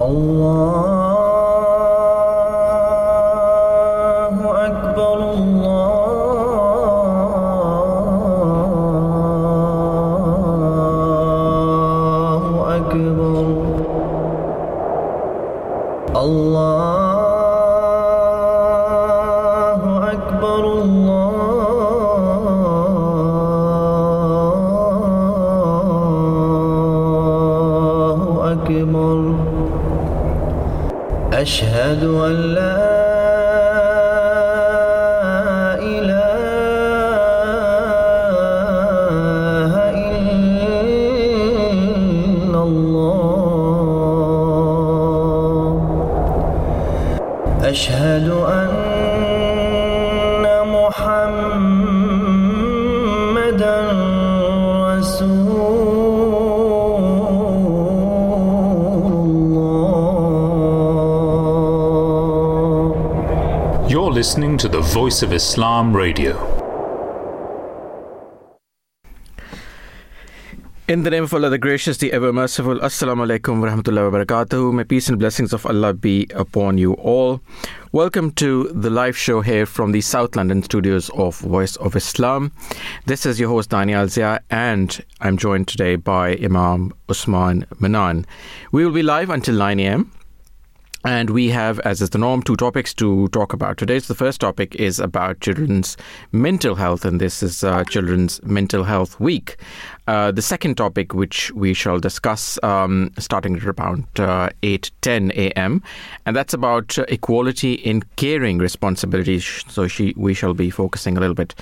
الله Voice of Islam Radio. In the name of Allah, the gracious, the ever merciful, Assalamu alaikum wa rahmatullahi wa. May peace and blessings of Allah be upon you all. Welcome to the live show here from the South London studios of Voice of Islam. This is your host, Danayal Zia, and I'm joined today by Imam Usman Manan. We will be live until 9 a.m. And we have, as is the norm, two topics to talk about today. So the first topic is about children's mental health, and this is uh, Children's Mental Health Week. Uh, the second topic, which we shall discuss um, starting at around uh, 8 10 a.m., and that's about uh, equality in caring responsibilities. So she, we shall be focusing a little bit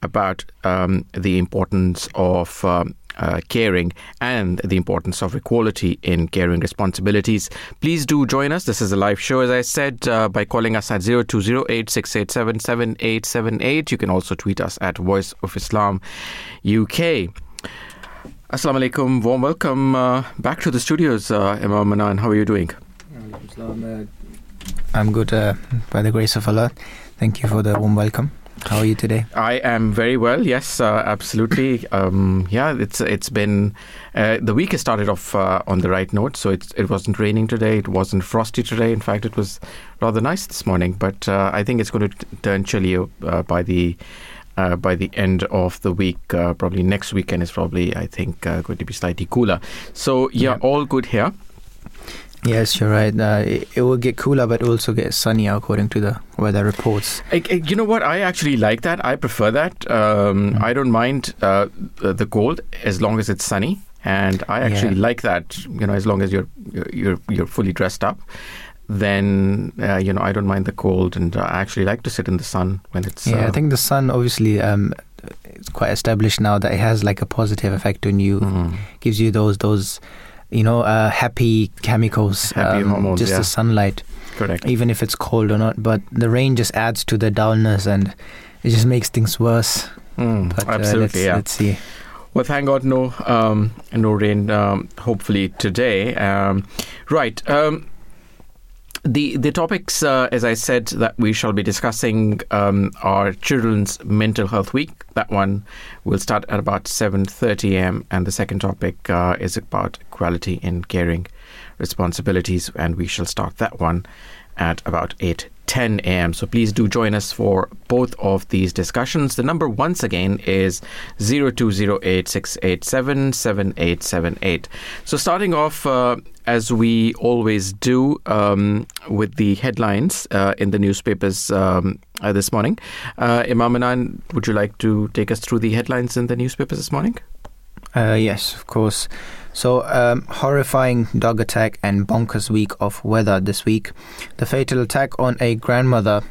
about um, the importance of um, uh, caring and the importance of equality in caring responsibilities. Please do join us. This is a live show, as I said, uh, by calling us at 0208 687 7878. You can also tweet us at Voice of Islam UK. Assalamu alaikum. Warm welcome uh, back to the studios, uh, Imam Manan. How are you doing? I'm good, uh, by the grace of Allah. Thank you for the warm welcome. How are you today? I am very well. Yes, uh, absolutely. Um, yeah, it's it's been uh, the week has started off uh, on the right note. So it it wasn't raining today. It wasn't frosty today. In fact, it was rather nice this morning. But uh, I think it's going to t- turn chilly uh, by the. Uh, by the end of the week, uh, probably next weekend is probably, I think, uh, going to be slightly cooler. So, yeah, Yeah. all good here. Yes, you're right. Uh, it, it will get cooler, but also get sunnier according to the weather reports. I, I- you know what? I actually like that. I prefer that. Um, Mm. I don't mind uh, the cold as long as it's sunny, and I actually Yeah. like that. You know, as long as you're you're you're, fully dressed up, then uh, you know I don't mind the cold, and I actually like to sit in the sun when it's. yeah, uh, I think the sun obviously um, it's quite established now that it has like a positive effect on you. mhm. Gives you those those you know uh, happy chemicals. um, hormones, Just yeah. the sunlight, correct. even if it's cold or not. But the rain just adds to the dullness and it just makes things worse. Mm, But uh, absolutely, let's, yeah. let's see. Well, thank God, no, um, no rain. Um, hopefully today. Um, right. The the topics, uh, as I said, that we shall be discussing um, are Children's Mental Health Week. That one will start at about seven thirty a.m. And the second topic uh, is about equality in caring responsibilities, and we shall start that one at about eight 10 a.m. So please do join us for both of these discussions. The number once again is 0208-687-7878. So starting off uh, as we always do um, with the headlines uh, in the newspapers um, uh, this morning. Uh, Imam Manan, would you like to take us through the headlines in the newspapers this morning? Uh, yes, of course. So, um, horrifying dog attack and bonkers week of weather this week. The fatal attack on a grandmother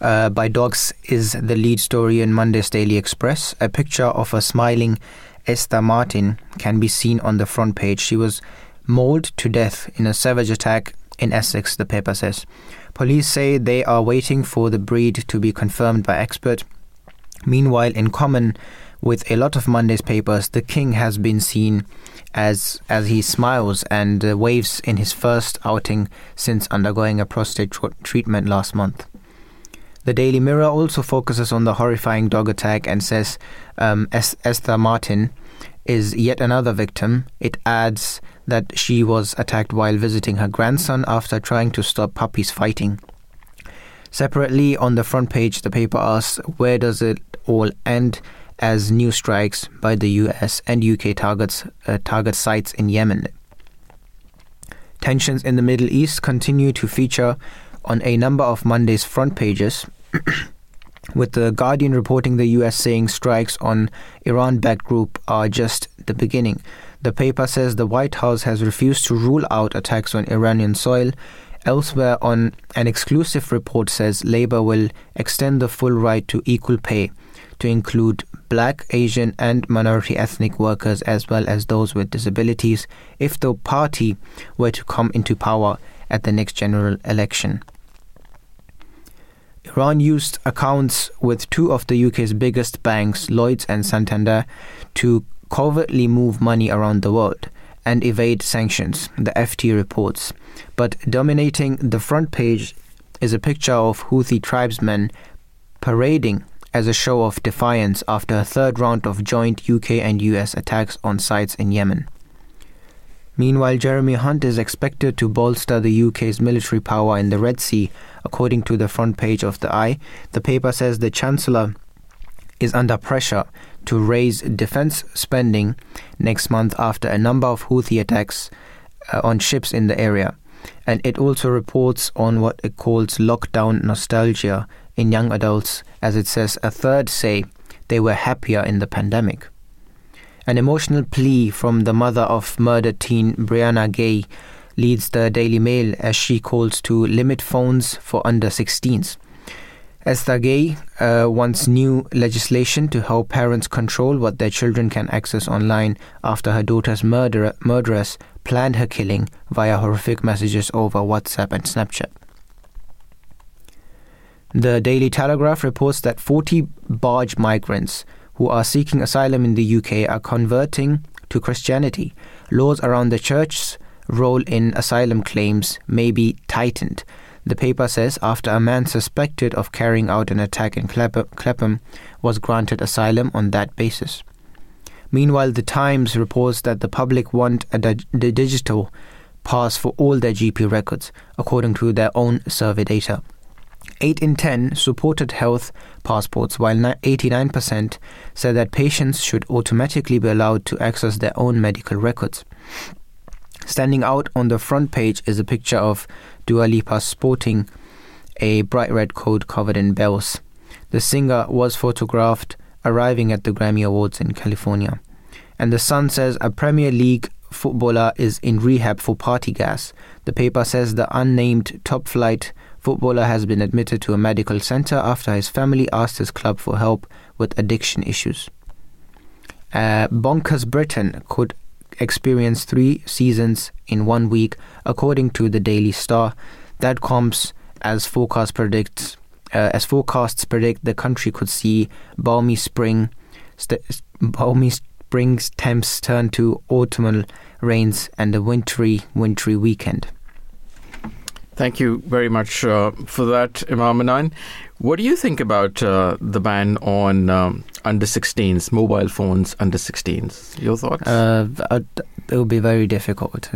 uh, by dogs is the lead story in Monday's Daily Express. A picture of a smiling Esther Martin can be seen on the front page. She was mauled to death in a savage attack in Essex, the paper says. Police say they are waiting for the breed to be confirmed by expert. Meanwhile, in common with a lot of Monday's papers, the king has been seen as as he smiles and uh, waves in his first outing since undergoing a prostate tr- treatment last month. The Daily Mirror also focuses on the horrifying dog attack and says um, es- Esther Martin is yet another victim. It adds that she was attacked while visiting her grandson after trying to stop puppies fighting. Separately, on the front page, the paper asks, Where does it all end? As new strikes by the US and UK targets uh, target sites in Yemen. Tensions in the Middle East continue to feature on a number of Monday's front pages, with the Guardian reporting the US saying strikes on Iran-backed group are just the beginning. The paper says the White House has refused to rule out attacks on Iranian soil. Elsewhere on an exclusive report says Labour will extend the full right to equal pay to include black, Asian, and minority ethnic workers as well as those with disabilities if the party were to come into power at the next general election. Iran used accounts with two of the UK's biggest banks, Lloyds and Santander, to covertly move money around the world and evade sanctions, the FT reports. But dominating the front page is a picture of Houthi tribesmen parading as a show of defiance after a third round of joint UK and US attacks on sites in Yemen. Meanwhile, Jeremy Hunt is expected to bolster the UK's military power in the Red Sea, according to the front page of The Eye. The paper says the Chancellor is under pressure to raise defense spending next month after a number of Houthi attacks uh, on ships in the area. And it also reports on what it calls lockdown nostalgia in young adults, as it says a third say they were happier in the pandemic. An emotional plea from the mother of murdered teen Brianna Ghey leads the Daily Mail as she calls to limit phones for under 16s. Esther Ghey uh, wants new legislation to help parents control what their children can access online after her daughter's murderer, murderess planned her killing via horrific messages over WhatsApp and Snapchat. The Daily Telegraph reports that 40 barge migrants who are seeking asylum in the UK are converting to Christianity. Laws around the church's role in asylum claims may be tightened. The paper says after a man suspected of carrying out an attack in Clapham was granted asylum on that basis. Meanwhile, The Times reports that the public want a digital pass for all their GP records, according to their own survey data. 8 in 10 supported health passports, while 89% said that patients should automatically be allowed to access their own medical records. Standing out on the front page is a picture of Dua Lipa sporting a bright red coat covered in bells. The singer was photographed arriving at the Grammy Awards in California. And The Sun says a Premier League footballer is in rehab for party gas. The paper says the unnamed top flight footballer has been admitted to a medical center after his family asked his club for help with addiction issues. Uh, Bonkers Britain could experience three seasons in one week, according to the Daily Star. That comes as forecast predicts. Uh, as forecasts predict, the country could see balmy spring, st- balmy spring's temps turn to autumnal rains and a wintry, wintry weekend. Thank you very much uh, for that, Imam Manan. What do you think about uh, the ban on um, under 16s, mobile phones under 16s? Your thoughts? Uh, it will be very difficult.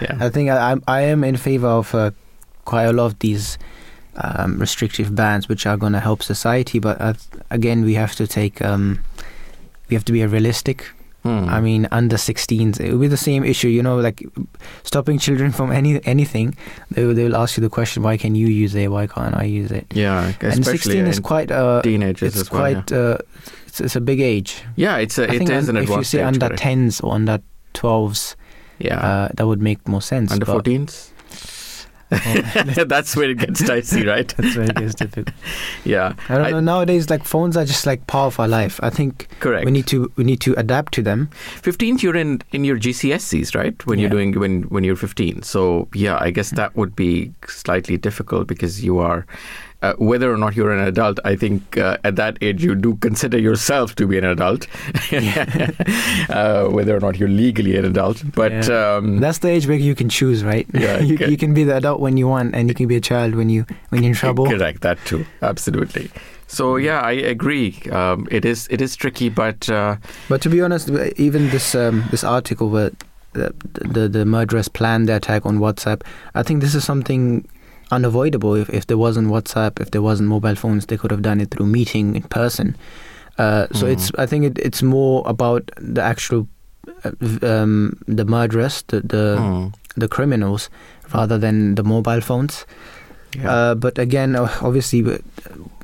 Yeah. I think I, I am in favor of uh, quite a lot of these um, restrictive bans, which are going to help society. But uh, again, we have to take um, we have to be realistic Hmm. I mean, under 16s, it will be the same issue. You know, like stopping children from any anything. They will, they will ask you the question, "Why can you use it? Why can't I use it?" Yeah, and 16 is quite uh, teenagers. It's well, quite. Yeah. Uh, it's, it's, a big age. Yeah, it's a, it is an If you say under 10s or under 12s, yeah, uh, that would make more sense. Under 14s. That's where it gets dicey, right? That's where it gets difficult. yeah, I don't I, know. Nowadays, like phones are just like part of our life. I think correct. We need to we need to adapt to them. Fifteenth, you're in in your GCSEs, right? When yeah. you're doing when when you're 15. So yeah, I guess that would be slightly difficult because you are uh, whether or not you're an adult, I think uh, at that age you do consider yourself to be an adult, uh, whether or not you're legally an adult. But Yeah. um, That's the age where you can choose, right? Yeah, you, you can be the adult when you want, and you can be a child when you when you're in trouble. Correct, that too, absolutely. So yeah, I agree. Um, it is it is tricky, but uh, But to be honest, even this um, this article where the, the the murderers planned the attack on WhatsApp, I think this is something unavoidable. If if there wasn't WhatsApp, if there wasn't mobile phones, they could have done it through meeting in person. Uh, so Mhm. it's I think it, it's more about the actual uh, um, the murderers, the the, mm, the criminals, rather than the mobile phones. yeah. Uh, but again, uh, obviously,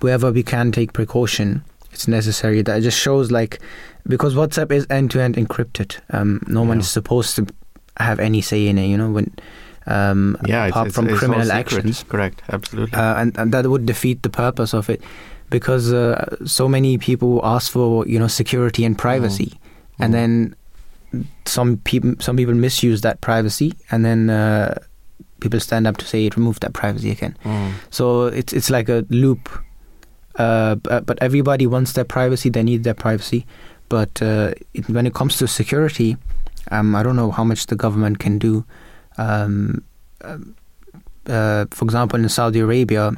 wherever we can take precaution, it's necessary. That just shows like because WhatsApp is end to end encrypted. Um, no one is supposed to have any say in it. You know, when um, yeah, apart it's, from it's criminal actions, Correct, absolutely. uh, and, and that would defeat the purpose of it, because uh, so many people ask for you know security and privacy, and Mm. then some people some people misuse that privacy, and then uh, people stand up to say it remove that privacy again. Mm. So it's it's like a loop. Uh, but, but everybody wants their privacy. They need their privacy. But uh, it, when it comes to security, um, I don't know how much the government can do. Um, um, uh, for example, in Saudi Arabia,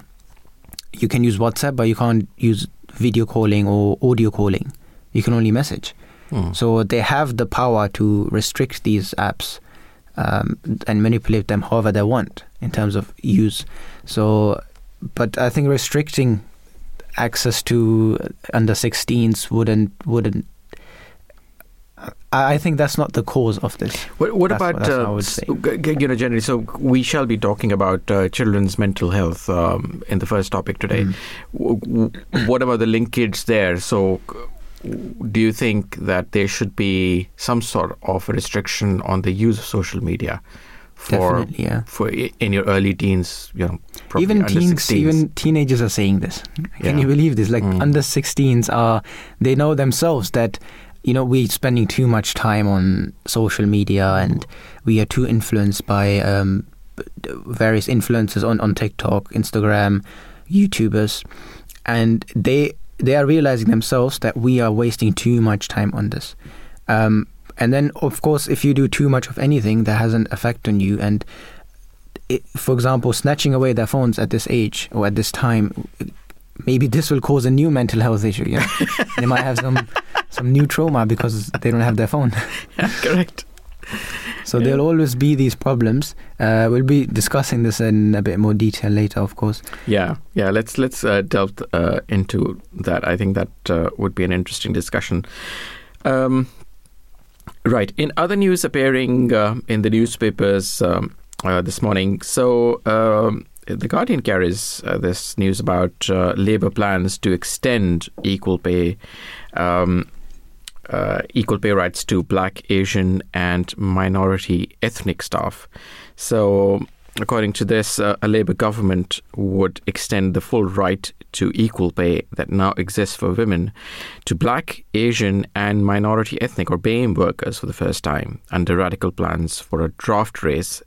you can use WhatsApp, but you can't use video calling or audio calling. You can only message. Mm. So they have the power to restrict these apps um, and manipulate them however they want in terms of use. So, but I think restricting access to under 16s wouldn't wouldn't. I think that's not the cause of this. What, what about what- that's what I uh, would say. g- g- you know generally? So we shall be talking about uh, children's mental health um, in the first topic today. Mm. What about the linkage there? So, do you think that there should be some sort of a restriction on the use of social media for Definitely, yeah. for in your early teens? You know, even teens, 16s? even teenagers are saying this. Can Yeah. you believe this? Like Mm. under 16s are they know themselves that you know we're spending too much time on social media and we are too influenced by um, various influencers on on TikTok, Instagram, YouTubers, and they they are realizing themselves that we are wasting too much time on this. Um, and then, of course, if you do too much of anything, that has an effect on you. And it, for example, snatching away their phones at this age or at this time, maybe this will cause a new mental health issue. You know? they might have some some new trauma because they don't have their phone. correct. So Yeah. there'll always be these problems. Uh, we'll be discussing this in a bit more detail later, of course. Yeah, yeah. Let's let's uh, delve uh, into that. I think that uh, would be an interesting discussion. Um, right. In other news appearing uh, in the newspapers um, uh, this morning, so um, the Guardian carries uh, this news about uh, Labour plans to extend equal pay. Um, uh, equal pay rights to black, Asian, and minority ethnic staff. So, according to this, uh, a Labour government would extend the full right to equal pay that now exists for women to black, Asian, and minority ethnic or BAME workers for the first time under radical plans for a draft race.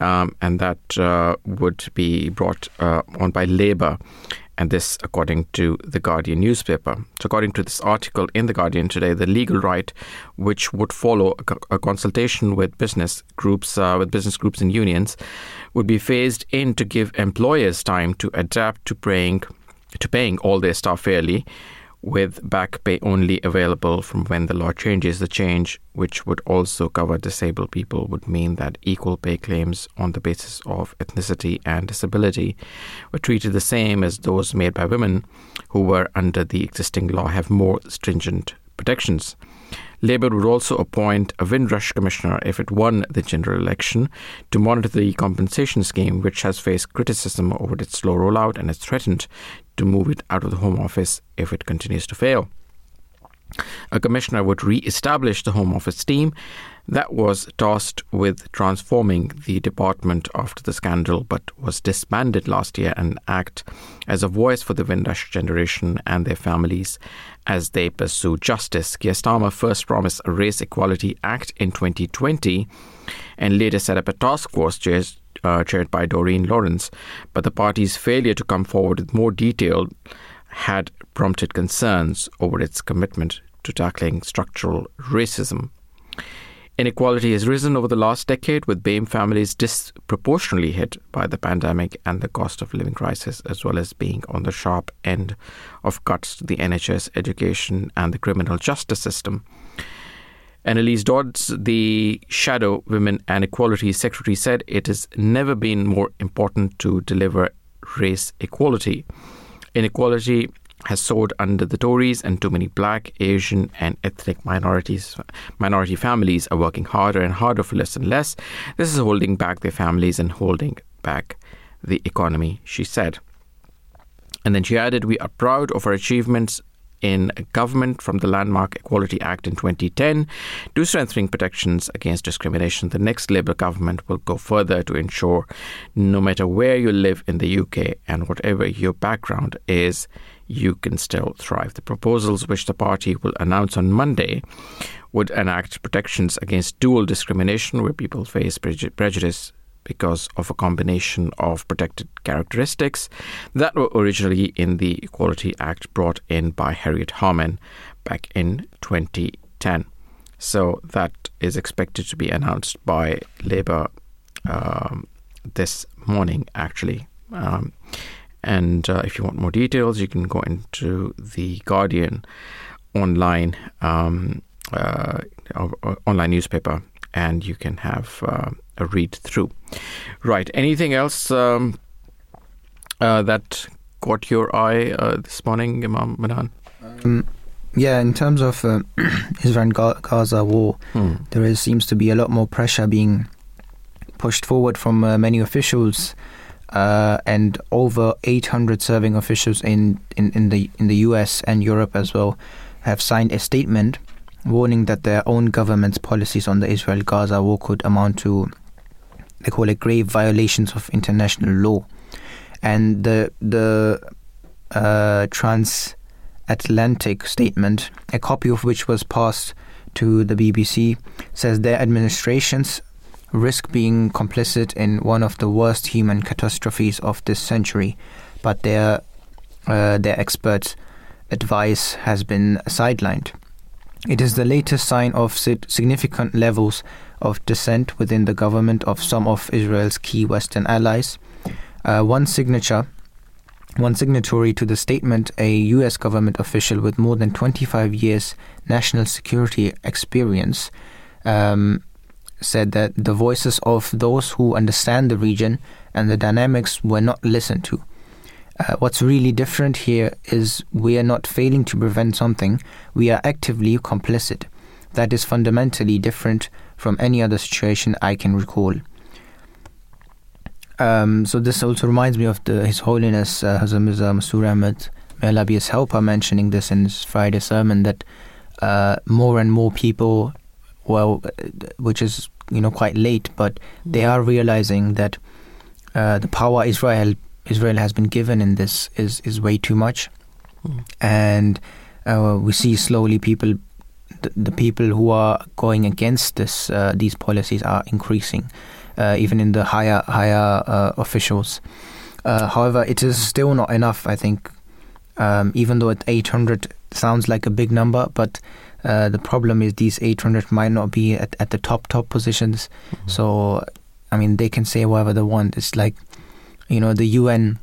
Um, and that uh, would be brought uh, on by Labour and this according to the Guardian newspaper. So, according to this article in the Guardian today, the legal right, which would follow a, consultation with business groups, uh, with business groups and unions, would be phased in to give employers time to adapt to paying to paying all their staff fairly, with back pay only available from when the law changes. The change, which would also cover disabled people, would mean that equal pay claims on the basis of ethnicity and disability were treated the same as those made by women who were under the existing law have more stringent protections. Labour would also appoint a Windrush commissioner if it won the general election to monitor the compensation scheme, which has faced criticism over its slow rollout and has threatened to move it out of the Home Office if it continues to fail. A commissioner would re establish the Home Office team that was tasked with transforming the department after the scandal but was disbanded last year and act as a voice for the Windrush generation and their families as they pursue justice. Keir Starmer first promised a Race Equality Act in 2020 and later set up a task force uh, chaired by Doreen Lawrence, but the party's failure to come forward with more detail had prompted concerns over its commitment to tackling structural racism. Inequality has risen over the last decade, with BAME families disproportionately hit by the pandemic and the cost of living crisis, as well as being on the sharp end of cuts to the NHS, education, and the criminal justice system. Anneliese Dodds, the Shadow Women and Equality Secretary, said it has never been more important to deliver race equality. Inequality has soared under the Tories, and too many black, Asian, and ethnic minorities, minority families are working harder and harder for less and less. This is holding back their families and holding back the economy, she said. And then she added, We are proud of our achievements in government from the landmark Equality Act in 2010 to strengthening protections against discrimination. The next Labour government will go further to ensure no matter where you live in the UK and whatever your background is, you can still thrive. The proposals, which the party will announce on Monday, would enact protections against dual discrimination where people face prejudice because of a combination of protected characteristics that were originally in the Equality Act brought in by Harriet Harman back in 2010. So that is expected to be announced by Labour um, this morning, actually. Um, and uh, if you want more details, you can go into the Guardian online um, uh, online newspaper, and you can have uh, a read through. Right. Anything else um, uh, that caught your eye uh, this morning, Imam Manan? Um, yeah, in terms of uh, Israel and Gaza war, hmm. there is, seems to be a lot more pressure being pushed forward from uh, many officials. Uh, and over 800 serving officials in, in, in the in the US and Europe as well have signed a statement warning that their own government's policies on the Israel-Gaza war could amount to they call it grave violations of international law, and the the uh, transatlantic statement, a copy of which was passed to the BBC, says their administrations risk being complicit in one of the worst human catastrophes of this century, but their uh, their experts' advice has been sidelined. It is the latest sign of significant levels of dissent within the government of some of Israel's key Western allies. Uh, one signature, one signatory to the statement, a U.S. government official with more than 25 years national security experience, um, said that the voices of those who understand the region and the dynamics were not listened to. Uh, what's really different here is we are not failing to prevent something, we are actively complicit. That is fundamentally different from any other situation I can recall. Um, so this also reminds me of the, His Holiness uh, Hazrat Mirza Masroor Ahmad, may Allah be his helper, mentioning this in his Friday sermon that uh, more and more people, well, which is you know quite late, but they are realizing that uh, the power Israel Israel has been given in this is is way too much, mm. and uh, we see slowly people the, the people who are going against this uh, these policies are increasing, uh, even in the higher higher uh, officials. Uh, however, it is still not enough. I think, um, even though at 800 sounds like a big number, but uh, the problem is these 800 might not be at, at the top top positions. Mm-hmm. So, I mean, they can say whatever they want. It's like, you know, the UN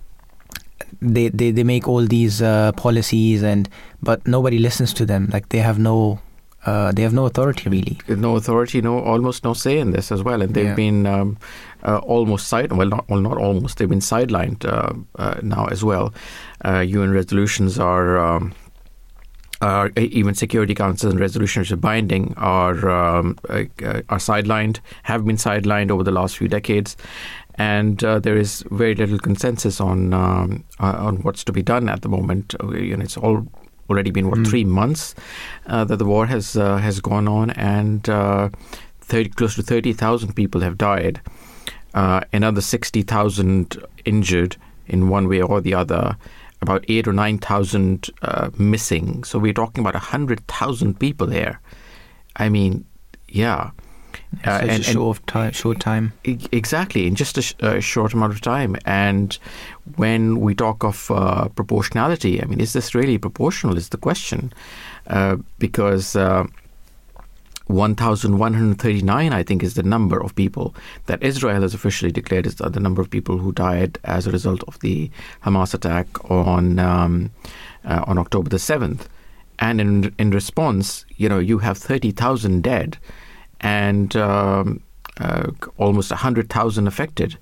they, they, they make all these uh, policies and but nobody listens to them like they have no uh, they have no authority really. No authority, no almost no say in this as well, and they've yeah. been um, uh, almost side well not well not almost they've been sidelined uh, uh now as well. UN uh, resolutions are. Um, are even Security Council and resolutions are binding are um, uh, are sidelined, have been sidelined over the last few decades, and there is very little consensus on um, on what's to be done at the moment. You know, it's all already been what mm. three months uh, that the war has uh, has gone on, and uh, 30, close to thirty thousand people have died, uh, another sixty thousand injured in one way or the other, about eight or nine thousand uh, missing. So we're talking about hundred thousand people here. I mean, yeah. Uh, Such and- a short time. Short time. Exactly, in just a, sh- a short amount of time. And when we talk of uh, proportionality, I mean, is this really proportional? Is the question. Uh, because uh, 1,139, I think, is the number of people that Israel has officially declared is the, the number of people who died as a result of the Hamas attack on um, uh, on October the 7th. And in in response, you know, you have 30,000 dead and um, uh, almost 100,000 affected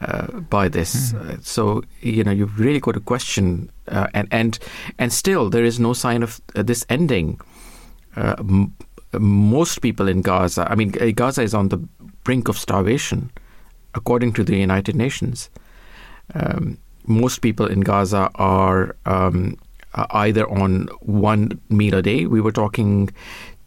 uh, by this. Uh, so, you know, you've really got to question, uh, and, and, and still there is no sign of uh, this ending. Uh, m- most people in Gaza, I mean, Gaza is on the brink of starvation, according to the United Nations. Um, most people in Gaza are um, either on one meal a day. We were talking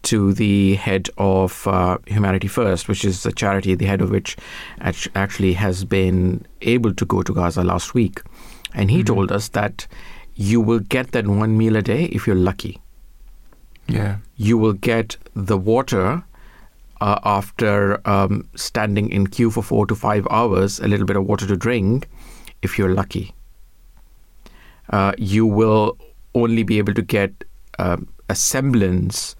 to the head of uh, Humanity First, which is a charity, the head of which actually has been able to go to Gaza last week. And he told us that you will get that one meal a day if you're lucky. Yeah. You will get the water uh, after um, standing in queue for four to five hours, a little bit of water to drink if you're lucky. Uh, you will only be able to get um, a semblance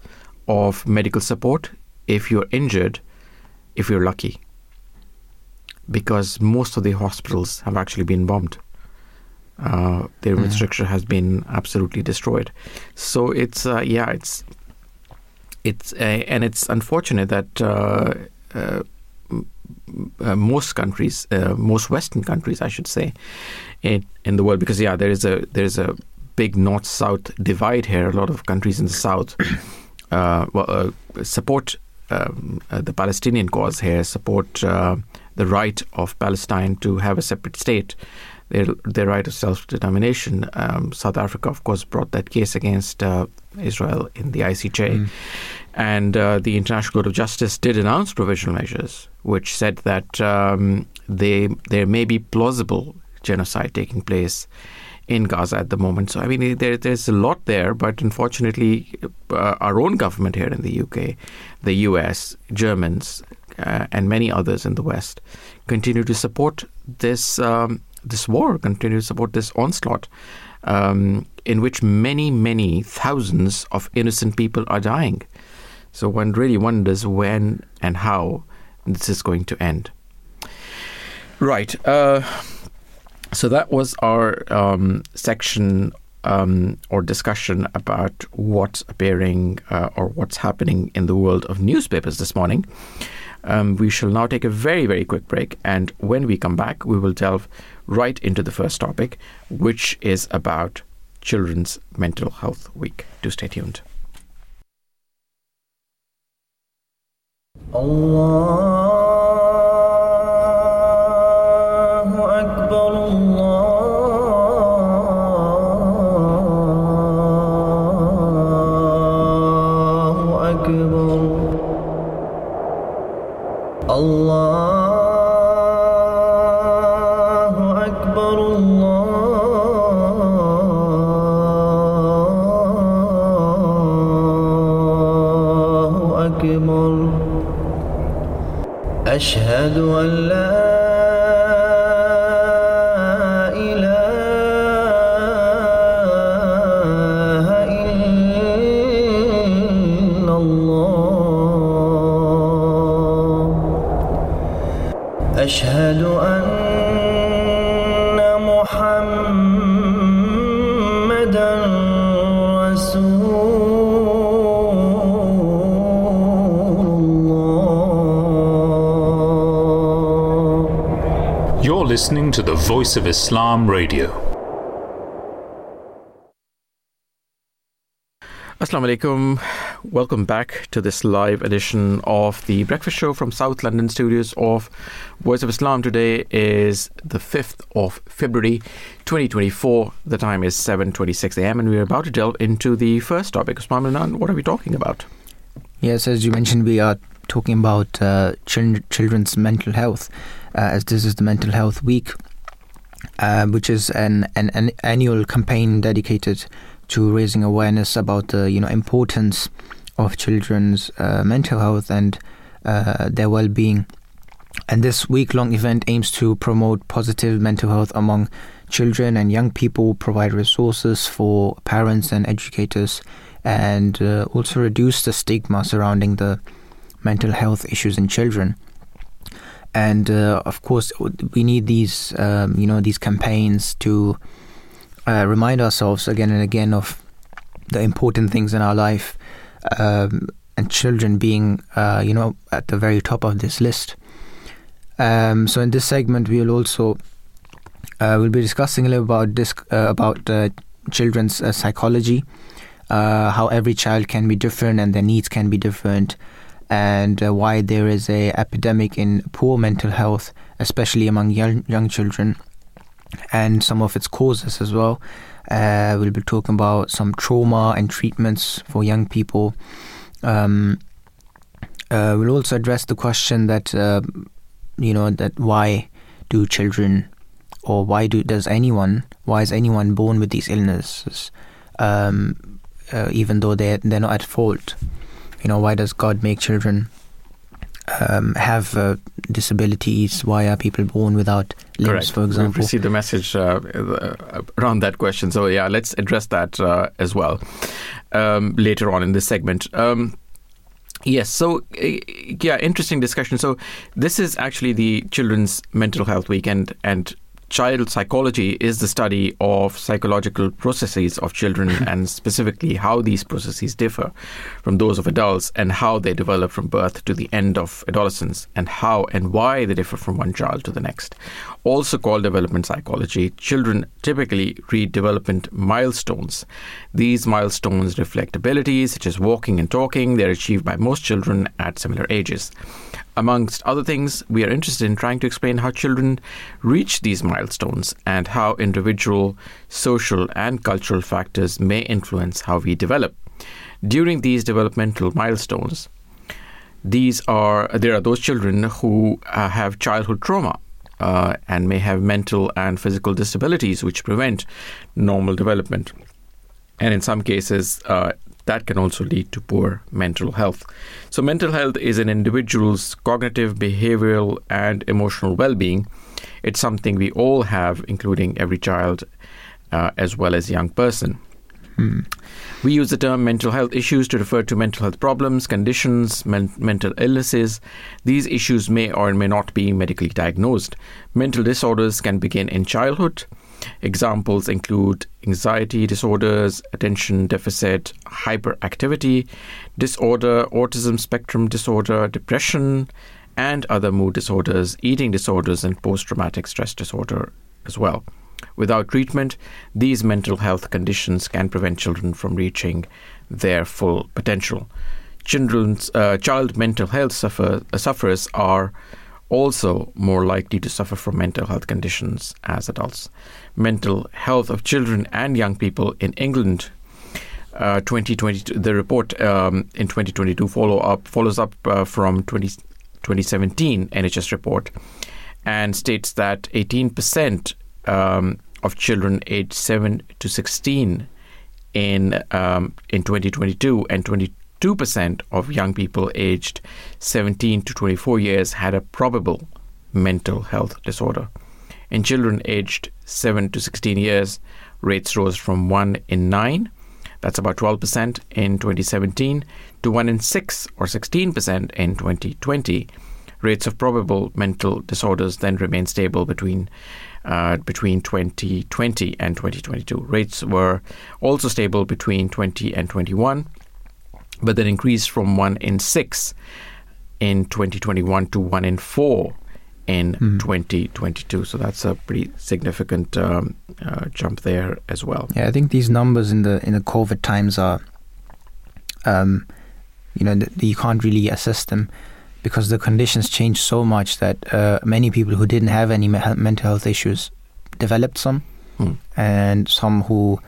of medical support if you're injured, if you're lucky. Because most of the hospitals have actually been bombed. Uh, their Mhm. infrastructure has been absolutely destroyed. So it's uh, yeah, it's it's uh, and it's unfortunate that uh, uh, uh, most countries, uh, most Western countries, I should say, in in the world, because yeah, there is a there is a big north-south divide here. A lot of countries in the south well, uh, support um, uh, the Palestinian cause here, support uh, the right of Palestine to have a separate state, their their right of self-determination. Um, South Africa, of course, brought that case against uh, Israel in the ICJ. Mm. And uh, the International Court of Justice did announce provisional measures, which said that um, they there may be plausible genocide taking place in Gaza at the moment. So I mean, there, there's a lot there, but unfortunately, uh, our own government here in the UK, the US, Germans, uh, and many others in the West continue to support this um, this war, continue to support this onslaught. Um, in which many, many thousands of innocent people are dying. So one really wonders when and how this is going to end. Right. Uh, so that was our um, section um, or discussion about what's appearing uh, or what's happening in the world of newspapers this morning. Um, we shall now take a very, very quick break. And when we come back, we will delve right into the first topic, which is about Children's Mental Health Week. Do stay tuned. Allah. أشهد أن Voice of Islam Radio. Assalamu alaikum. Welcome back to this live edition of the Breakfast Show from South London studios of Voice of Islam. Today is the 5th of February 2024. The time is 7.26 a.m. and we're about to delve into the first topic. Usman Manan, what are we talking about? Yes, as you mentioned, we are talking about uh, chil- children's mental health, uh, as this is the Mental Health Week, uh, which is an, an an annual campaign dedicated to raising awareness about the you know importance of children's uh, mental health and uh, their well-being. And this week-long event aims to promote positive mental health among children and young people, provide resources for parents and educators, and uh, also reduce the stigma surrounding the mental health issues in children. And uh, of course, we need these, um, you know, these campaigns to uh, remind ourselves again and again of the important things in our life, um, and children being, uh, you know, at the very top of this list. Um, so in this segment, we will also uh, we'll be discussing a little about this uh, about uh, children's psychology, how every child can be different and their needs can be different, and uh, why there is a epidemic in poor mental health, especially among young young children, and some of its causes as well. we'll be talking about some trauma and treatments for young people. Um, we'll also address the question that you know that why do children or why do does anyone why is anyone born with these illnesses um, uh, even though they they're not at fault you know why does God make children um, have uh, disabilities why are people born without limbs Correct. for example We've received a message uh, uh, around that question. So, yeah, let's address that uh, as well um, later on in this segment. Um, Yes, so uh, yeah, interesting discussion. So this is actually the Children's Mental Health Week, and and child psychology is the study of psychological processes of children and specifically how these processes differ from those of adults and how they develop from birth to the end of adolescence and how and why they differ from one child to the next. Also called development psychology, children typically read development milestones. These milestones reflect abilities such as walking and talking. They're achieved by most children at similar ages. Amongst other things, we are interested in trying to explain how children reach these milestones and how individual, social, and cultural factors may influence how we develop. During these developmental milestones, these are there are those children who uh, have childhood trauma uh, and may have mental and physical disabilities which prevent normal development. And in some cases, uh, that can also lead to poor mental health. So, mental health is an individual's cognitive, behavioral, and emotional well being. It's something we all have, including every child uh, as well as young person. We use the term mental health issues to refer to mental health problems, conditions, men- mental illnesses. These issues may or may not be medically diagnosed. Mental disorders can begin in childhood. Examples include anxiety disorders, attention deficit, hyperactivity disorder, autism spectrum disorder, depression, and other mood disorders, eating disorders, and post traumatic stress disorder as well. Without treatment, these mental health conditions can prevent children from reaching their full potential. Children's uh, child mental health suffer, uh, sufferers are also more likely to suffer from mental health conditions as adults. Mental health of children and young people in England. Uh, 2022, the report um, in 2022 follow up follows up uh, from 20, 2017 NHS report and states that 18% um, of children aged 7 to 16 in um, in 2022 and 22% of young people aged 17 to 24 years had a probable mental health disorder. In children aged 7 to 16 years, rates rose from 1 in 9, that's about 12% in 2017, to 1 in 6 or 16% in 2020. Rates of probable mental disorders then remain stable between uh, between 2020 and 2022. Rates were also stable between 20 and 21, but then increased from 1 in 6 in 2021 to 1 in 4 in 2022. So that's a pretty significant um, uh, jump there as well. Yeah, I think these numbers in the in the COVID times are, um, you know, th- you can't really assess them because the conditions changed so much that uh, many people who didn't have any me- mental health issues developed some, Hmm. and some who,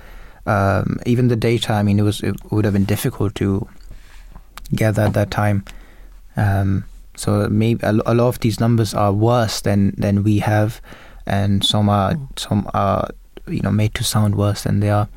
um, even the data. I mean, it was it would have been difficult to gather at that time. Um, so maybe a, a lot of these numbers are worse than than we have, and some are some are you know made to sound worse than they are.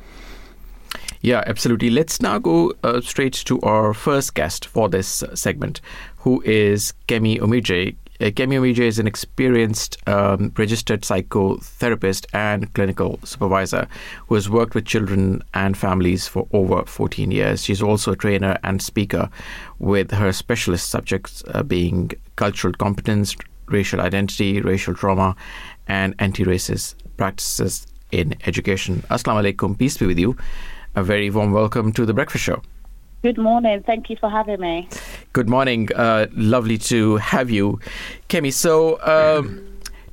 Yeah, absolutely. Let's now go uh, straight to our first guest for this segment, who is Kemi Omijeh. Uh, Kemi Omijeh is an experienced um, registered psychotherapist and clinical supervisor who has worked with children and families for over 14 years. She's also a trainer and speaker with her specialist subjects uh, being cultural competence, racial identity, racial trauma, and anti racist practices in education. Assalamu alaikum, peace be with you. A very warm welcome to the Breakfast Show. Good morning. Thank you for having me. Good morning. Uh, lovely to have you, Kemi. So, um,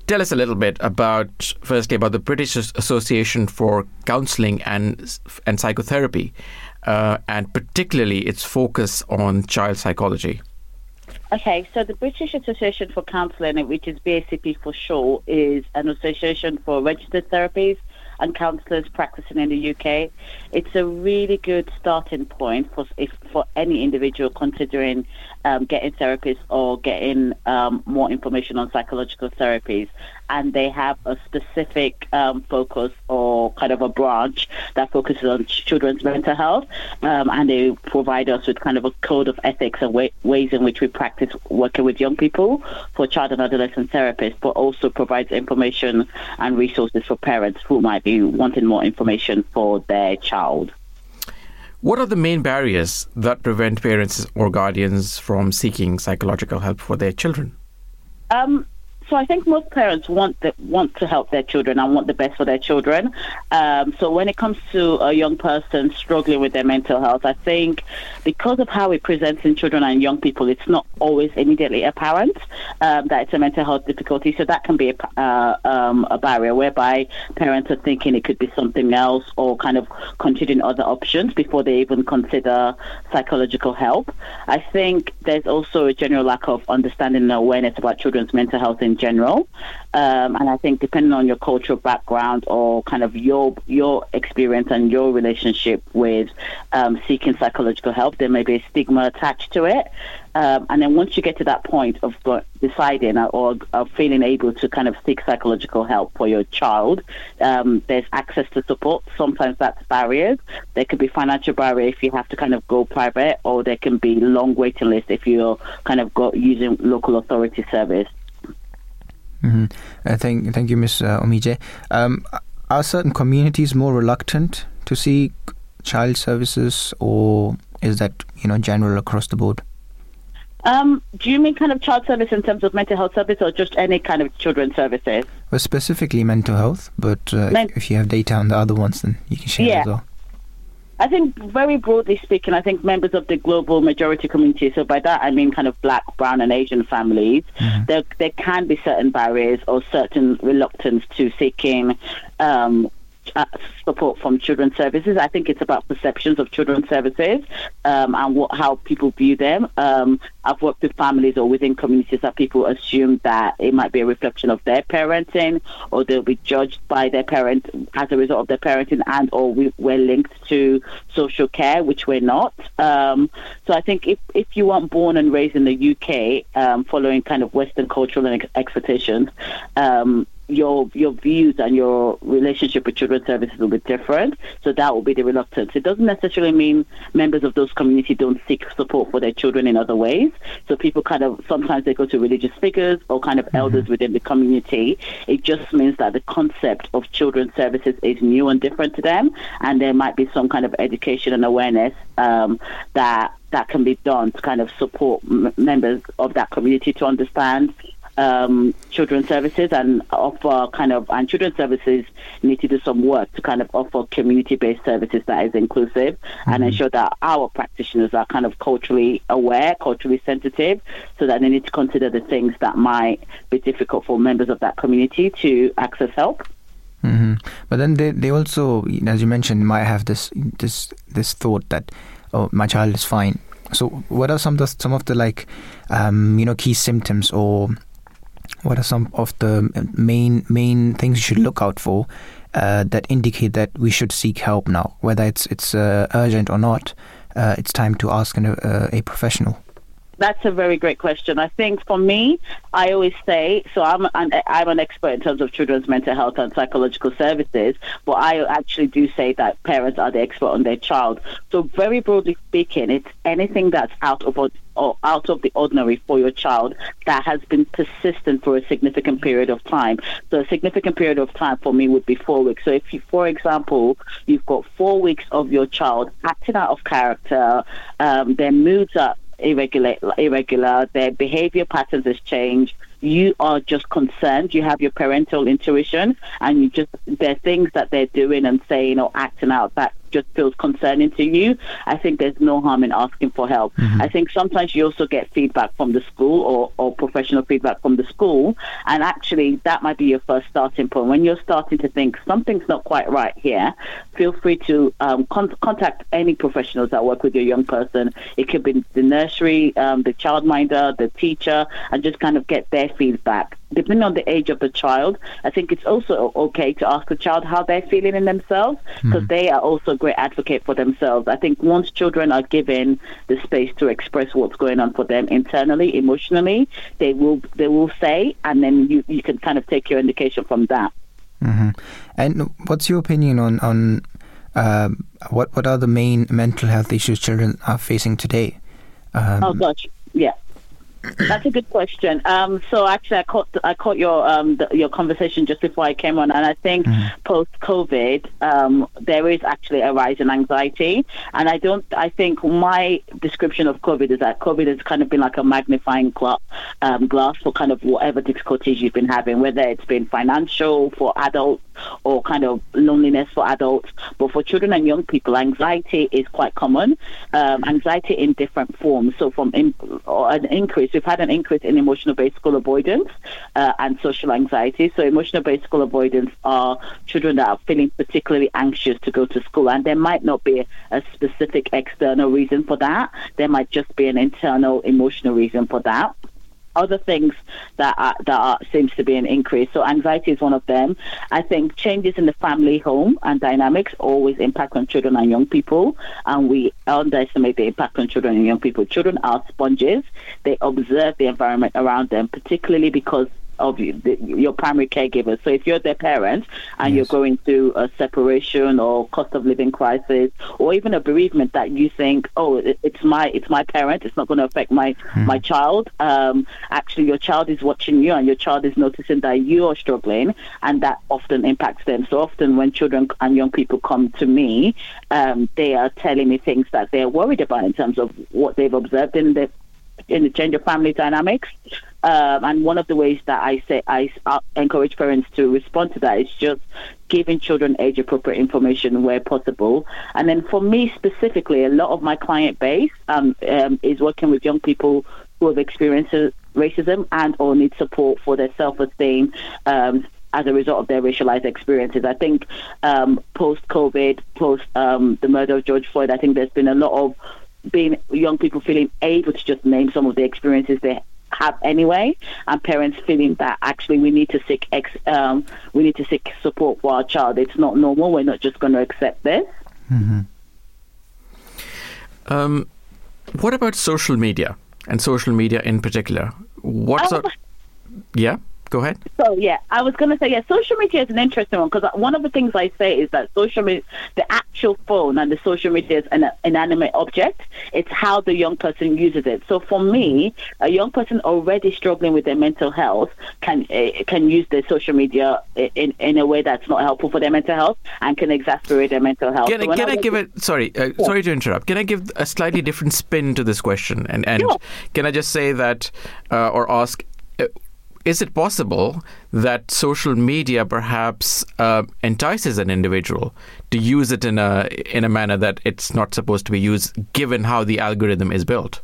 tell us a little bit about, firstly, about the British Association for Counselling and and Psychotherapy, uh, and particularly its focus on child psychology. Okay, so the British Association for Counselling, which is BACP for short, is an association for registered therapies and counsellors practicing in the UK. It's a really good starting point for if for any individual considering um, getting therapists or getting um, more information on psychological therapies. And they have a specific um, focus or kind of a branch that focuses on children's mental health. Um, and they provide us with kind of a code of ethics and way, ways in which we practice working with young people for child and adolescent therapists, but also provides information and resources for parents who might be wanting more information for their child. What are the main barriers that prevent parents or guardians from seeking psychological help for their children? Um, so I think most parents want the, want to help their children and want the best for their children. Um, so when it comes to a young person struggling with their mental health, I think because of how it presents in children and young people, it's not always immediately apparent um, that it's a mental health difficulty. So that can be a, uh, um, a barrier whereby parents are thinking it could be something else or kind of considering other options before they even consider psychological help. I think there's also a general lack of understanding and awareness about children's mental health in general. Um, and I think depending on your cultural background or kind of your your experience and your relationship with um, seeking psychological help, there may be a stigma attached to it. Um, and then once you get to that point of deciding or, or, feeling able to kind of seek psychological help for your child, um, there's access to support. Sometimes that's barriers. There could be financial barrier if you have to kind of go private, or there can be long waiting list if you're kind of go, using local authority service. Mm-hmm. Uh, thank, thank you, Ms. Uh, Omijeh. Um, are certain communities more reluctant to seek child services, or is that you know general across the board? Um, do you mean kind of child service in terms of mental health service, or just any kind of children's services? Well, specifically mental health, but uh, Men- if, if, you have data on the other ones, then you can share yeah. as well. I think, very broadly speaking, I think members of the global majority community, so by that I mean kind of black, brown, and Asian families, mm-hmm. there, there can be certain barriers or certain reluctance to seeking um, uh, support from children's services. I think it's about perceptions of children's services um, and what, how people view them. Um, I've worked with families or within communities that people assume that it might be a reflection of their parenting or they'll be judged by their parents as a result of their parenting and or we, we're linked to social care, which we're not. Um, so I think if, if you weren't born and raised in the UK um, following kind of Western cultural expectations, um, your your views and your relationship with children's services will be different. So that will be the reluctance. It doesn't necessarily mean members of those communities don't seek support for their children in other ways. So people kind of sometimes they go to religious figures or kind of mm-hmm. elders within the community. It just means that the concept of children's services is new and different to them, and there might be some kind of education and awareness um, that that can be done to kind of support m- members of that community to understand um, children's services and offer kind of, and children's services need to do some work to kind of offer community based services that is inclusive mm-hmm. and ensure that our practitioners are kind of culturally aware, culturally sensitive, so that they need to consider the things that might be difficult for members of that community to access help. Mm-hmm. But then they, they also, as you mentioned, might have this this this thought that oh my child is fine. So what are some of the, some of the like um, you know key symptoms or what are some of the main main things you should look out for uh, that indicate that we should seek help now, whether it's it's uh, urgent or not? Uh, it's time to ask an, uh, a professional. That's a very great question. I think for me, I always say so. I'm an, I'm an expert in terms of children's mental health and psychological services, but I actually do say that parents are the expert on their child. So very broadly speaking, it's anything that's out of or out of the ordinary for your child that has been persistent for a significant period of time. So a significant period of time for me would be four weeks. So if you, for example, you've got four weeks of your child acting out of character, um, their moods are irregular, irregular, their behavior patterns has changed, you are just concerned. You have your parental intuition, and you just there are things that they're doing and saying or acting out that just feels concerning to you, I think there's no harm in asking for help. Mm-hmm. I think sometimes you also get feedback from the school or, or professional feedback from the school, and actually that might be your first starting point. When you're starting to think something's not quite right here, feel free to um, con- contact any professionals that work with your young person. It could be the nursery, um, the childminder, the teacher, and just kind of get their feedback depending on the age of the child, I think it's also okay to ask the child how they're feeling in themselves because mm. they are also a great advocate for themselves. I think once children are given the space to express what's going on for them internally, emotionally, they will they will say, and then you, you can kind of take your indication from that. Mm-hmm. And what's your opinion on on uh, what what are the main mental health issues children are facing today? Um, oh gosh, yeah. That's a good question. Um, so actually, I caught I caught your um, the, your conversation just before I came on, and I think mm-hmm. post COVID, um, there is actually a rise in anxiety, and I don't. I think my description of COVID is that COVID has kind of been like a magnifying glass, um, glass for kind of whatever difficulties you've been having, whether it's been financial for adults or kind of loneliness for adults. But for children and young people, anxiety is quite common. Um, anxiety in different forms. So from in, an increase, we've had an increase in emotional-based school avoidance uh, and social anxiety. So emotional-based school avoidance are children that are feeling particularly anxious to go to school, and there might not be a specific external reason for that. There might just be an internal emotional reason for that other things that are, that are, seems to be an increase. So anxiety is one of them. I think changes in the family home and dynamics always impact on children and young people, and we underestimate the impact on children and young people. Children are sponges; they observe the environment around them, particularly because of the, your primary caregivers. So if you're their parent and yes. you're going through a separation or cost of living crisis or even a bereavement that you think, oh, it's my it's my parent, it's not going to affect my hmm. my child. Um, actually, your child is watching you and your child is noticing that you are struggling, and that often impacts them. So often when children and young people come to me, um, they are telling me things that they're worried about in terms of what they've observed in the in the of family dynamics. Um, and one of the ways that I say I encourage parents to respond to that is just giving children age appropriate information where possible. And then for me specifically, a lot of my client base um, um, is working with young people who have experienced racism and or need support for their self-esteem um, as a result of their racialized experiences. I think um, post COVID, post um, the murder of George Floyd, I think there's been a lot of being young people feeling able to just name some of the experiences they have anyway, and parents feeling that actually we need to seek ex, um, we need to seek support for our child. It's not normal. We're not just going to accept this. Mm-hmm. Um, what about social media and social media in particular? What's um, yeah? Go ahead. So yeah, I was going to say yeah, social media is an interesting one because one of the things I say is that social media, the actual phone and the social media is an inanimate object. It's how the young person uses it. So for me, a young person already struggling with their mental health can uh, can use the social media in in a way that's not helpful for their mental health and can exacerbate their mental health. Can, so can I, I give it? Sorry, uh, yeah. sorry to interrupt. Can I give a slightly different spin to this question? And and sure. can I just say that uh, or ask? Is it possible that social media perhaps uh, entices an individual to use it in a in a manner that it's not supposed to be used, given how the algorithm is built?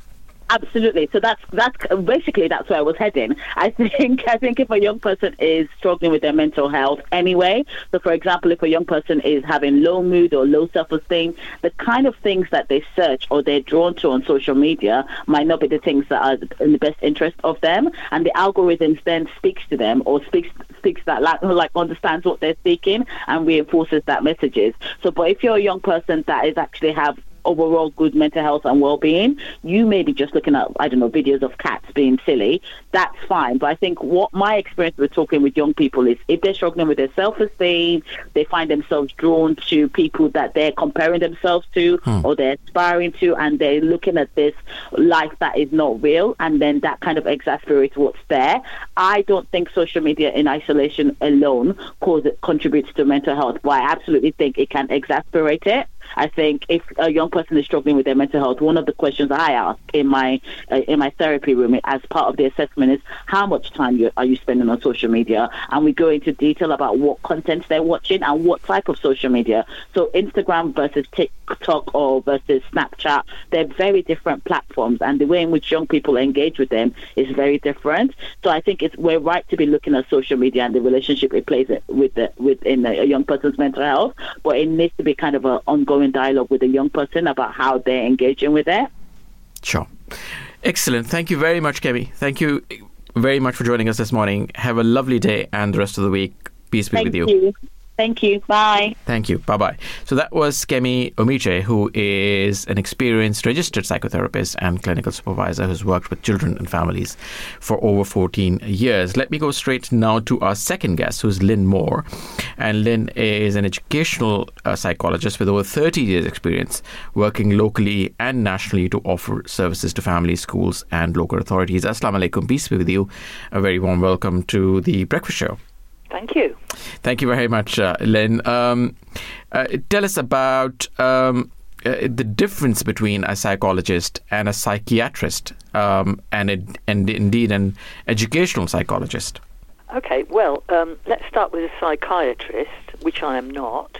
Absolutely. So that's that's basically that's where I was heading. I think I think if a young person is struggling with their mental health anyway, so for example, if a young person is having low mood or low self-esteem, the kind of things that they search or they're drawn to on social media might not be the things that are in the best interest of them, and the algorithms then speaks to them or speaks speaks that like, like understands what they're speaking and reinforces that messages. So, but if you're a young person that is actually have overall good mental health and well-being. You may be just looking at I don't know videos of cats being silly. That's fine, but I think what my experience with talking with young people is if they're struggling with their self-esteem, they find themselves drawn to people that they're comparing themselves to hmm. or they're aspiring to, and they're looking at this life that is not real, and then that kind of exasperates what's there. I don't think social media in isolation alone cause contributes to mental health, but I absolutely think it can exasperate it. I think if a young person is struggling with their mental health, one of the questions I ask in my uh, in my therapy room as part of the assessment is how much time you, are you spending on social media, and we go into detail about what content they're watching and what type of social media. So Instagram versus TikTok or versus Snapchat, they're very different platforms, and the way in which young people engage with them is very different. So I think it's we're right to be looking at social media and the relationship it plays with the within a young person's mental health, but it needs to be kind of an ongoing dialogue with a young person about how they're engaging with it. Sure. Excellent. Thank you very much, Kemi. Thank you very much for joining us this morning. Have a lovely day and the rest of the week. Peace be Thank with you. you. Thank you. Bye. Thank you. Bye bye. So that was Kemi Omijeh, who is an experienced registered psychotherapist and clinical supervisor who's worked with children and families for over 14 years. Let me go straight now to our second guest, who's Lynn Moore. And Lynn is an educational uh, psychologist with over 30 years' experience working locally and nationally to offer services to families, schools, and local authorities. Assalamu alaikum. Peace be with you. A very warm welcome to the Breakfast Show. Thank you. Thank you very much, uh, Lynn. Um, uh, tell us about um, uh, the difference between a psychologist and a psychiatrist, um, and, it, and indeed an educational psychologist. Okay, well, um, let's start with a psychiatrist, which I am not.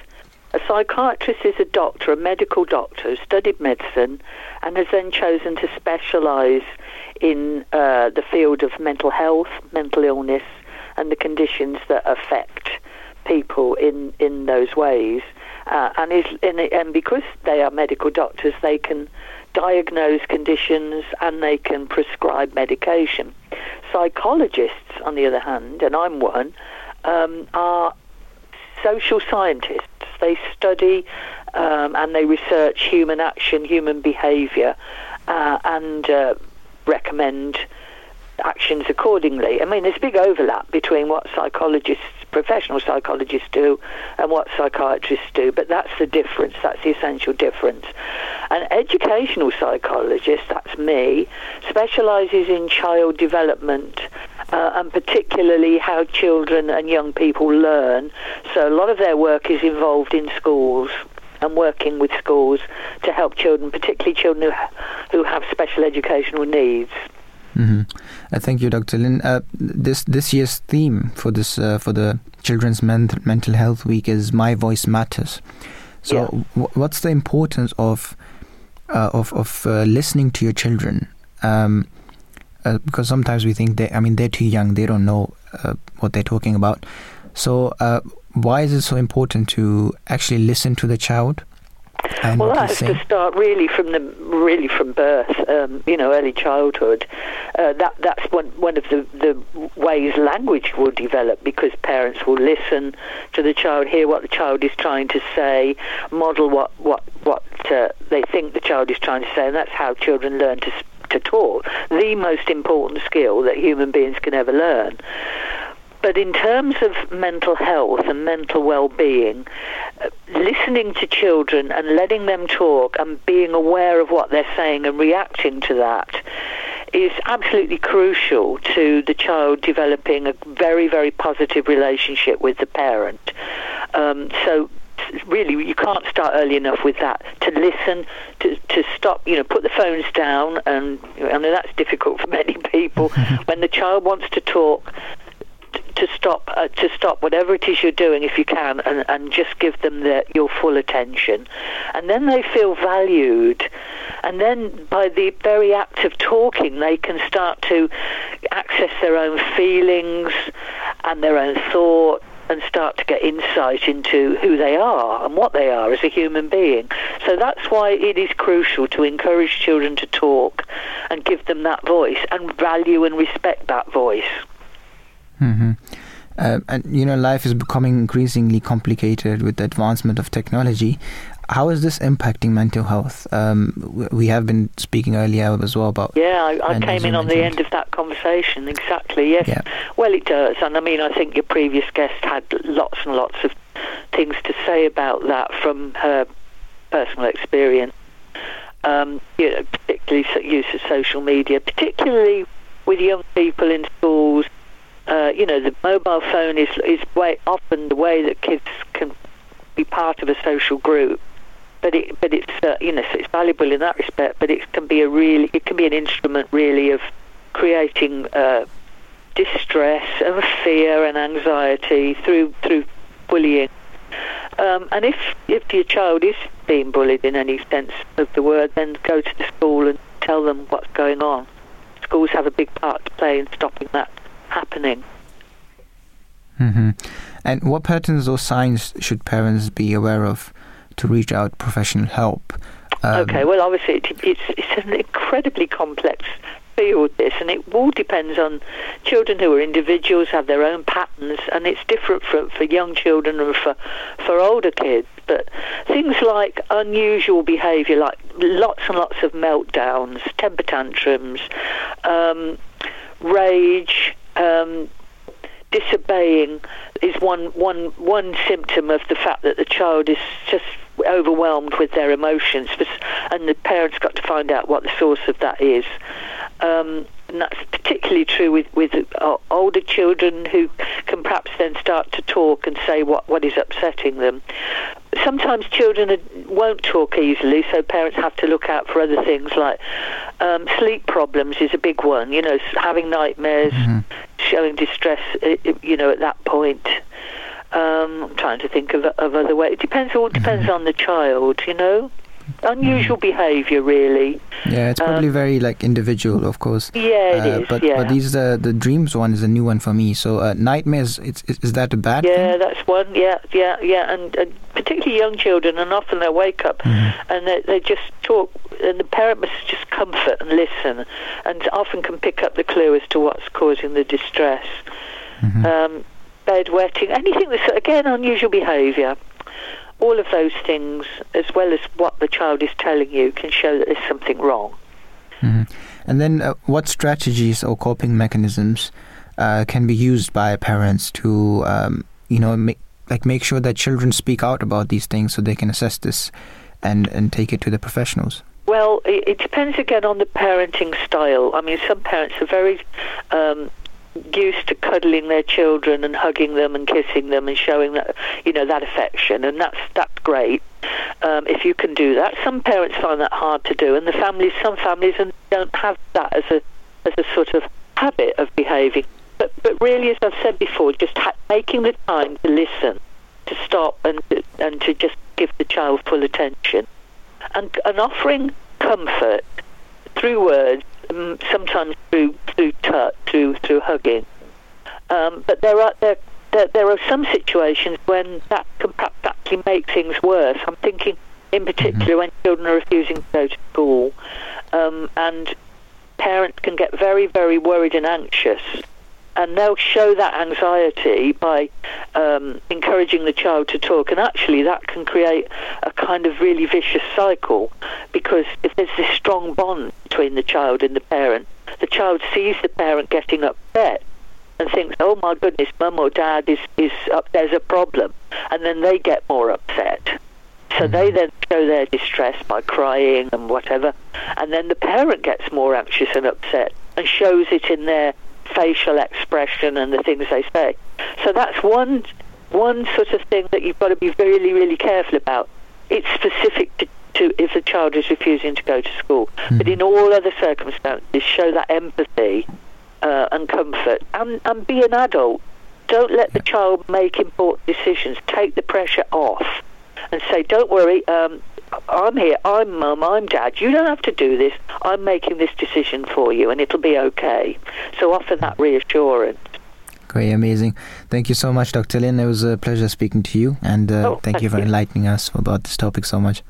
A psychiatrist is a doctor, a medical doctor who studied medicine and has then chosen to specialise in uh, the field of mental health, mental illness, and the conditions that affect people in, in those ways. Uh, and, is, in, and because they are medical doctors, they can diagnose conditions and they can prescribe medication. Psychologists, on the other hand, and I'm one, um, are social scientists. They study um, and they research human action, human behaviour, uh, and uh, recommend actions accordingly. I mean, there's a big overlap between what psychologists, professional psychologists do and what psychiatrists do, but that's the difference. That's the essential difference. An educational psychologist, that's me, specialises in child development uh, and particularly how children and young people learn. So a lot of their work is involved in schools and working with schools to help children, particularly children who, who have special educational needs. Mm-hmm. Uh, thank you, Dr. Lynn. Uh, this this year's theme for this uh, for the Children's Mental Mental Health Week is "My Voice Matters." So, Yeah. w- what's the importance of uh, of of uh, listening to your children? Um, uh, because sometimes we think they, I mean, they're too young; they don't know uh, what they're talking about. So, uh, why is it so important to actually listen to the child? And Well, that has to start really from the really from birth. Um, you know, early childhood. Uh, that that's one one of the the ways language will develop because parents will listen to the child, hear what the child is trying to say, model what what what uh, they think the child is trying to say, and that's how children learn to s- to talk. The most important skill that human beings can ever learn. But in terms of mental health and mental well-being, uh, listening to children and letting them talk and being aware of what they're saying and reacting to that is absolutely crucial to the child developing a very, very positive relationship with the parent. Um, so really you can't start early enough with that to listen to to stop you know put the phones down and I know that's difficult for many people when the child wants to talk to stop uh, to stop whatever it is you're doing if you can and, and just give them the, your full attention and then they feel valued and then by the very act of talking they can start to access their own feelings and their own thought and start to get insight into who they are and what they are as a human being. So that's why it is crucial to encourage children to talk and give them that voice and value and respect that voice. hmm Uh, and you know, life is becoming increasingly complicated with the advancement of technology. How is this impacting mental health? Um, we have been speaking earlier as well about. Yeah, I, I came in on the end of that conversation. Exactly. Yes. Yeah. Well, it does, and I mean, I think your previous guest had lots and lots of things to say about that from her personal experience. Um, you know, particularly use of social media, particularly with young people in schools. Uh, you know, the mobile phone is is way often the way that kids can be part of a social group. But it, but it's uh, you know, so it's valuable in that respect. But it can be a really, it can be an instrument really of creating uh, distress and fear and anxiety through through bullying. Um, and if if your child is being bullied in any sense of the word, then go to the school and tell them what's going on. Schools have a big part to play in stopping that happening. hmm And what patterns or signs should parents be aware of to reach out professional help? Um, okay, well, obviously it, it's it's an incredibly complex field, this, and it all depends on children who are individuals have their own patterns, and it's different for for young children and for for older kids. But things like unusual behaviour, like lots and lots of meltdowns, temper tantrums, um, rage. Um, disobeying is one one one symptom of the fact that the child is just overwhelmed with their emotions, and the parents got to find out what the source of that is. Um, and that's particularly true with with uh, older children who can perhaps then start to talk and say what what is upsetting them. Sometimes children are, won't talk easily, so parents have to look out for other things like um, sleep problems is a big one. You know, having nightmares, showing distress. uh, uh, You know, at that point. Um, I'm trying to think of, of other ways. It depends. All depends on the child. You know, unusual behaviour really. Yeah, it's probably Um, very like individual, of course. Yeah, it Uh, is. but yeah. but these uh, the dreams one is a new one for me. So uh, nightmares, it's, is, is that a bad Yeah, thing? that's one. Yeah, yeah, yeah, and, and particularly young children, and often they wake up Mm-hmm. and they, they just talk, and the parent must just comfort and listen, and often can pick up the clue as to what's causing the distress. Mm-hmm. Um, bedwetting, anything that's again unusual behaviour. All of those things, as well as what the child is telling you, can show that there's something wrong. Mhm. And then, uh, what strategies or coping mechanisms uh, can be used by parents to, um, you know, make, like make sure that children speak out about these things so they can assess this and and take it to the professionals? Well, it, it depends again on the parenting style. I mean, some parents are very um, used to cuddling their children and hugging them and kissing them and showing that you know that affection, and that's that's great um, if you can do that. Some parents find that hard to do, and the families, some families, and don't have that as a as a sort of habit of behaving. But but really, as I've said before, just ha- making the time to listen, to stop, and and to just give the child full attention and, and offering comfort through words, um, sometimes through through touch, through through hugging. Um, but there are there, there there are some situations when that can perhaps actually make things worse. I'm thinking, in particular, when children are refusing to go to school, um, and parents can get very very worried and anxious. And they'll show that anxiety by um, encouraging the child to talk, and actually that can create a kind of really vicious cycle because if there's this strong bond between the child and the parent, the child sees the parent getting upset and thinks, "Oh my goodness, mum or dad is is up. There's a problem," and then they get more upset. So they then show their distress by crying and whatever, and then the parent gets more anxious and upset and shows it in their facial expression and the things they say. So that's one one sort of thing that you've got to be really, really careful about. It's specific to, to if the child is refusing to go to school, but in all other circumstances, show that empathy uh, and comfort, and, and be an adult. Don't let the child make important decisions. Take the pressure off, and say, "Don't worry, um, I'm here. I'm mum. I'm dad. You don't have to do this. I'm making this decision for you, and it'll be okay." So offer that reassurance. Great, amazing. Thank you so much, Dr. Lynn. It was a pleasure speaking to you, and uh, Oh, thank, thank you for you. enlightening us about this topic so much.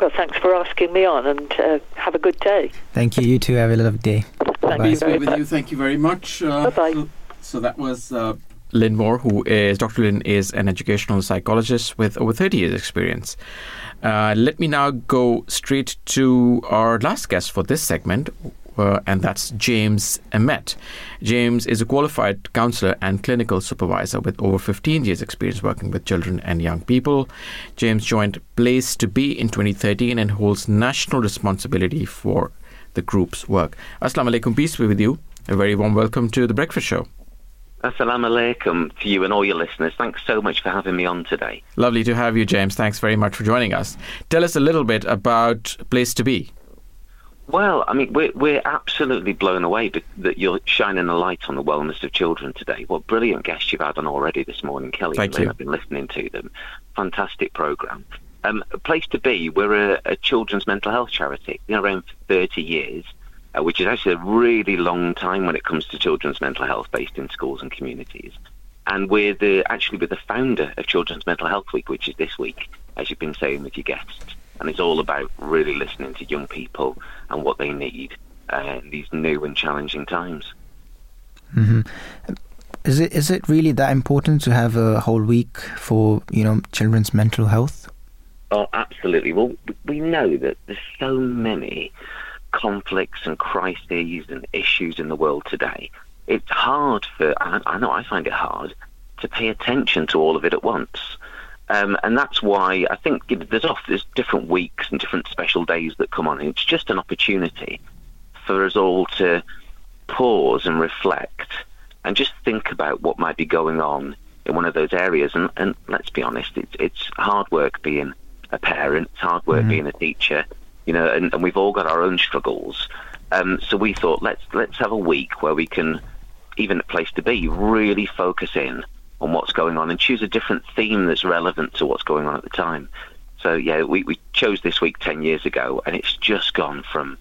Well, thanks for asking me on, and uh, have a good day. Thank you. You too. Have a lovely day. Thank Bye. you be very with much. you. Thank you very much. Uh, Bye-bye. So, so that was uh, Lynn Moore, who is Dr. Lynn is an educational psychologist with over 30 years' experience. Uh, let me now go straight to our last guest for this segment, uh, and that's James Emmett. James is a qualified counselor and clinical supervisor with over 15 years' experience working with children and young people. James joined Place2Be in 2013 and holds national responsibility for the group's work. Assalamu alaikum, peace be with you. A very warm welcome to The Breakfast Show. Assalamu alaikum to you and all your listeners. Thanks so much for having me on today. Lovely to have you, James. Thanks very much for joining us. Tell us a little bit about Place2Be. Well, I mean, we're, we're absolutely blown away that you're shining a light on the wellness of children today. What brilliant guests you've had on already this morning, Kelly. Thank and you. I've been listening to them. Fantastic programme. Um, Place2Be, we're a, a children's mental health charity. Been around for 30 years, uh, which is actually a really long time when it comes to children's mental health based in schools and communities. And we're the, actually we're the founder of Children's Mental Health Week, which is this week, as you've been saying with your guests and it's all about really listening to young people and what they need uh, in these new and challenging times. hmm Is it is it really that important to have a whole week for you know children's mental health? Oh, absolutely. Well, we know that there's so many conflicts and crises and issues in the world today. It's hard for, I, I know I find it hard, to pay attention to all of it at once. Um, and that's why I think you know, there's off there's different weeks and different special days that come on. And it's just an opportunity for us all to pause and reflect and just think about what might be going on in one of those areas. And, and let's be honest, it's, it's hard work being a parent, it's hard work Mhm. being a teacher, you know, and, and we've all got our own struggles. Um, so we thought let's let's have a week where we can, even a place to be, really focus in on what's going on and choose a different theme that's relevant to what's going on at the time. So yeah, we, we chose this week ten years ago, and it's just gone from.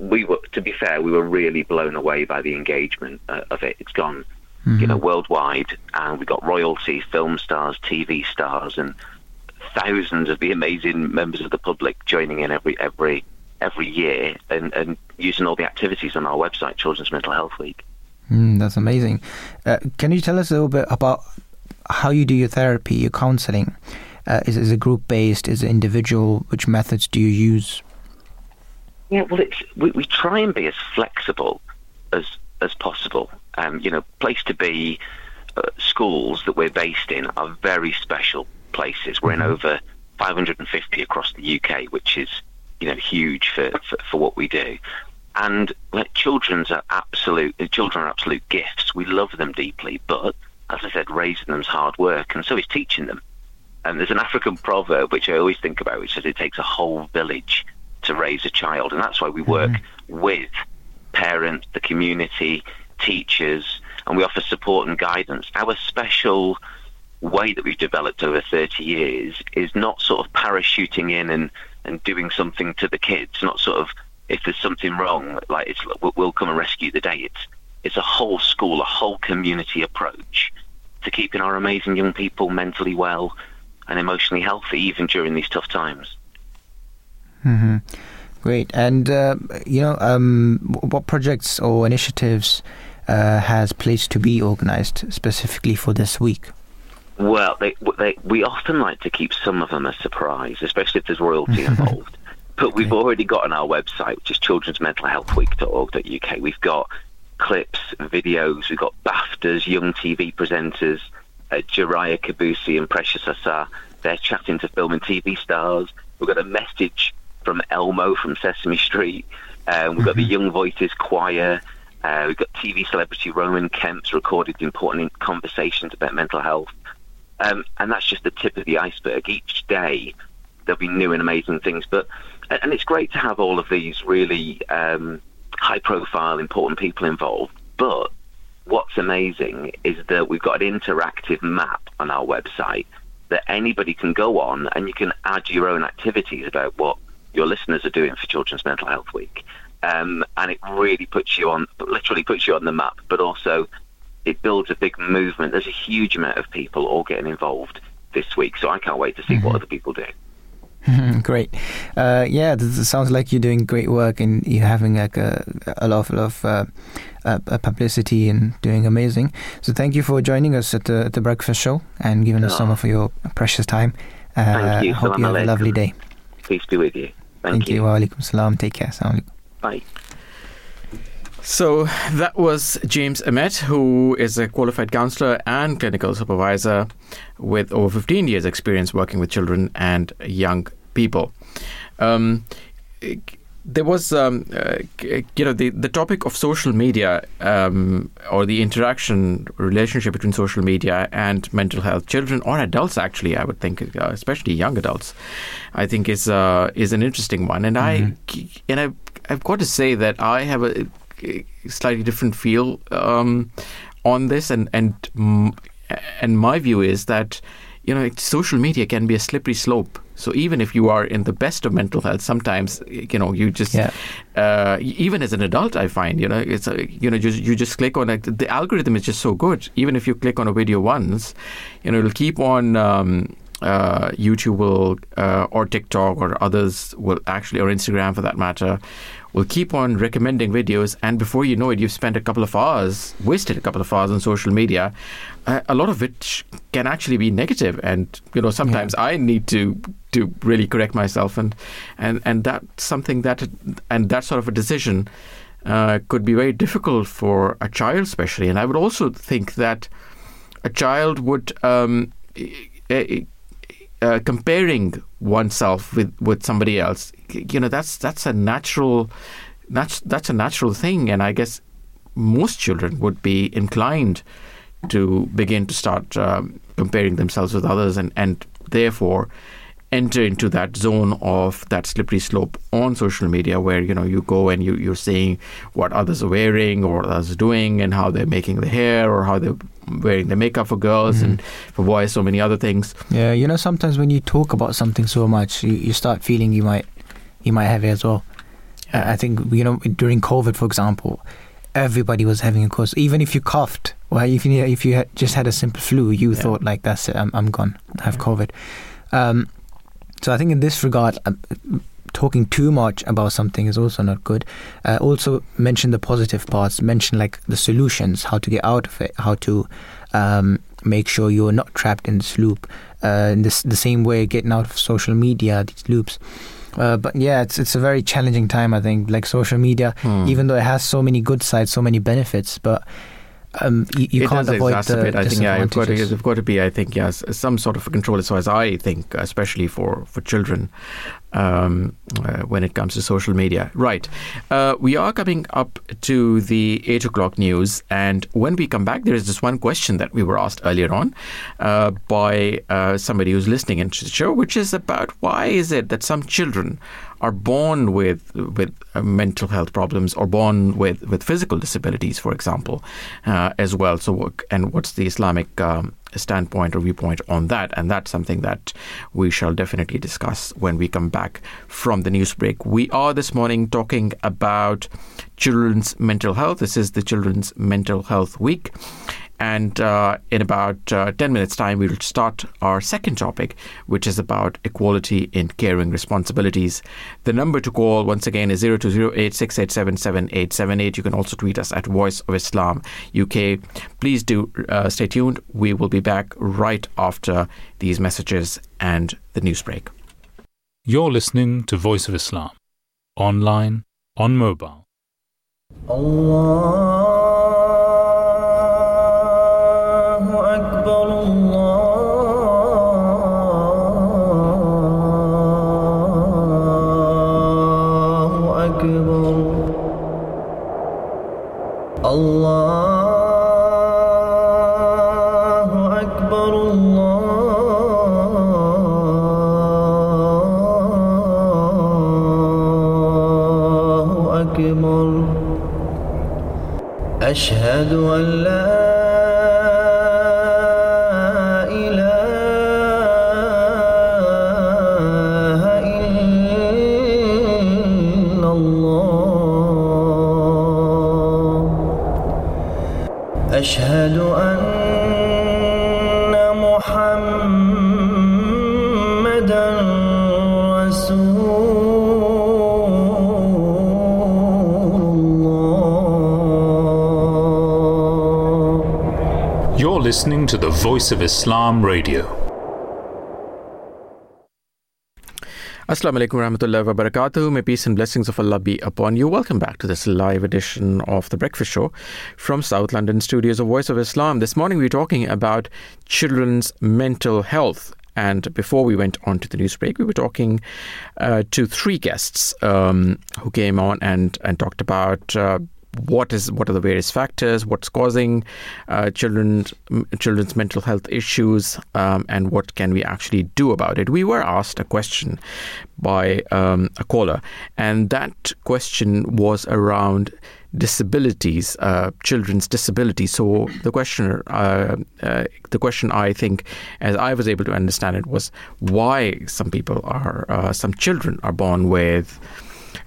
We were, to be fair, we were really blown away by the engagement uh, of it. It's gone, you know, worldwide, and we got royalty, film stars, TV stars, and thousands of the amazing members of the public joining in every every every year and, and using all the activities on our website, Children's Mental Health Week. Mm, that's amazing. Uh, can you tell us a little bit about how you do your therapy, your counseling? Uh, is, is it group based? Is it individual? Which methods do you use? Yeah, well, it's we, we try and be as flexible as as possible. Um, you know, Place2Be uh, schools that we're based in are very special places. We're in over 550 across the UK, which is you know huge for for, for what we do. And like children's are absolute uh, children are absolute gifts. We love them deeply, but as I said, raising them's hard work, and so is teaching them. And there's an African proverb which I always think about, which says it takes a whole village to raise a child, and that's why we work with parents, the community, teachers, and we offer support and guidance. Our special way that we've developed over 30 years is not sort of parachuting in and, and doing something to the kids, not sort of if there's something wrong, like it's we'll- come and rescue the day. It's it's a whole school, a whole community approach to keeping our amazing young people mentally well and emotionally healthy, even during these tough times. hmm Great. And, uh, you know, um, what projects or initiatives uh, has Place2Be organized specifically for this week? Well, they, they, we often like to keep some of them a surprise, especially if there's royalty involved. But we've already got on our website, which is children'smentalhealthweek.org.uk, we've got clips, videos, we've got BAFTAs, young TV presenters, uh, Jiraiya Kabusi and Precious Assar. They're chatting to film and TV stars. We've got a message from Elmo from Sesame Street. Um, we've got the Young Voices Choir. Uh, we've got TV celebrity Roman Kemp's recorded important conversations about mental health. Um, and that's just the tip of the iceberg. Each day there'll be new and amazing things. But and it's great to have all of these really um, high-profile, important people involved. But what's amazing is that we've got an interactive map on our website that anybody can go on and you can add your own activities about what your listeners are doing for Children's Mental Health Week. Um, and it really puts you on, literally puts you on the map, but also it builds a big movement. There's a huge amount of people all getting involved this week, so I can't wait to see what other people do. great. Uh, yeah, this, sounds like you're doing great work and you're having like a, a lot of, lot of uh, uh, uh, publicity and doing amazing. So thank you for joining us at the, at the breakfast show and giving us some Oh. of your precious time. Uh, Thank you. Hope you have a lovely day. Peace be with you. Thank, you. Wa alaikum salam. Take care. Alaikum. Bye. So that was James Emmett, who is a qualified counselor and clinical supervisor with over 15 years' experience working with children and young people. Um, there was, um, uh, you know, the, the topic of social media um, or the interaction relationship between social media and mental health, children or adults, actually, I would think, uh, especially young adults, I think is uh, is an interesting one. And I and I I've got to say that I have a slightly different feel um, on this, and and and my view is that you know social media can be a slippery slope. So even if you are in the best of mental health, sometimes you know you just Yeah. uh, even as an adult, I find you know it's a, you know just, you just click on it. The algorithm is just so good. Even if you click on a video once, you know it'll keep on. Um, uh, YouTube will uh, or TikTok or others will actually or Instagram for that matter will keep on recommending videos and before you know it you've spent a couple of hours wasted a couple of hours on social media. Uh, a lot of which can actually be negative and you know sometimes I need to to really correct myself and and and that's something that and that sort of a decision uh, could be very difficult for a child especially. And I would also think that a child would um, eh, uh, comparing oneself with, with somebody else, you know, that's that's a natural that's that's a natural thing, and I guess most children would be inclined to begin to start um, comparing themselves with others, and and therefore enter into that zone of that slippery slope on social media where you know you go and you, you're seeing what others are wearing or others are doing and how they're making the hair or how they're wearing the makeup for girls and for boys so many other things Yeah, you know, sometimes when you talk about something so much, you, you start feeling you might you might have it as well. Uh, I think you know during COVID, for example, everybody was having a course. Even if you coughed, well, if you if you had just had a simple flu, you Yeah. thought like that's it, I'm I'm gone, I have COVID. Um, so I think in this regard, um, talking too much about something is also not good. Uh, also mention the positive parts. Mention like the solutions, how to get out of it, how to um, make sure you're not trapped in this loop. Uh, in this the same way, getting out of social media, these loops. Uh, but yeah, it's it's a very challenging time. I think like social media, Hmm. even though it has so many good sides, so many benefits, but um, you, you it can't does avoid the exacerbate. I think yeah, you've got, to, you've got to be. I think yes, some sort of a control as far as I think, especially for for children, um, uh, when it comes to social media. Right. Uh, we are coming up to the eight o'clock news, and when we come back, there is this one question that we were asked earlier on uh, by uh, somebody who's listening into the show, which is about why is it that some children are born with with uh, mental health problems or born with, with physical disabilities, for example, uh, as well. So, and what's the Islamic um, standpoint or viewpoint on that? And that's something that we shall definitely discuss when we come back from the news break. We are this morning talking about children's mental health. This is the Children's Mental Health Week. And uh, in about uh, 10 minutes' time, we will start our second topic, which is about equality in caring responsibilities. The number to call, once again, is 0208687778. You can also tweet us at Voice of Islam UK. Please do uh, stay tuned. We will be back right after these messages and the news break. You're listening to Voice of Islam, online, on mobile. Allah. Voice of Islam Radio. Assalamu alaikum warahmatullahi wabarakatuh. May peace and blessings of Allah be upon you. Welcome back to this live edition of The Breakfast Show from South London studios of Voice of Islam. This morning we're talking about children's mental health. And before we went on to the news break, we were talking uh, to three guests um, who came on and, and talked about uh, what is what are the various factors, what's causing uh, children's children's mental health issues, um, and what can we actually do about it. We were asked a question by um, a caller, and that question was around disabilities, uh, children's disabilities. So the question, uh, uh, the question I think, as I was able to understand it, was why some people are, uh, some children are born with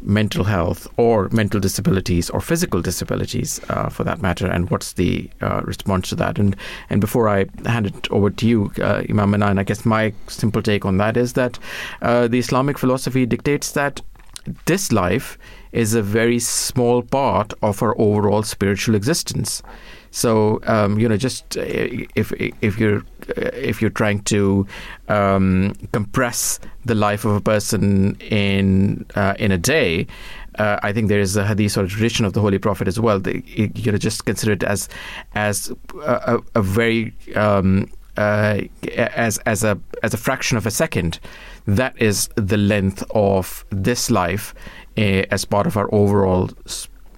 mental health or mental disabilities or physical disabilities uh, for that matter and what's the uh, response to that? And and before I hand it over to you uh, Imam Manan I guess my simple take on that is that uh, the Islamic philosophy dictates that this life is a very small part of our overall spiritual existence so um, you know, just uh, if if you're uh, if you're trying to um, compress the life of a person in uh, in a day, uh, I think there is a hadith or a tradition of the Holy Prophet as well. They, you know, just consider it as as a, a very um, uh, as as a as a fraction of a second. That is the length of this life uh, as part of our overall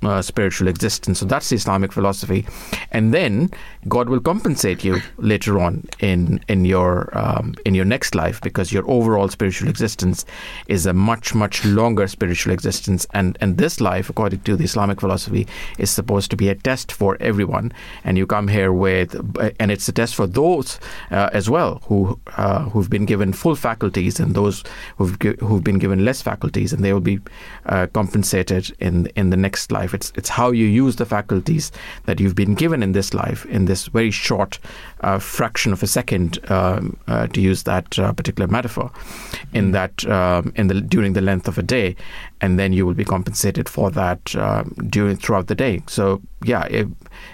uh, spiritual existence. So that's the Islamic philosophy, and then God will compensate you later on in in your um, in your next life because your overall spiritual existence is a much much longer spiritual existence, and and this life, according to the Islamic philosophy, is supposed to be a test for everyone, and you come here with, and it's a test for those uh, as well who uh, who've been given full faculties and those who've who've been given less faculties, and they will be uh, compensated in in the next life. It's it's how you use the faculties that you've been given in this life in this very short uh, fraction of a second, um, uh, to use that uh, particular metaphor, in that um, in the during the length of a day, and then you will be compensated for that um, during throughout the day. So yeah, if,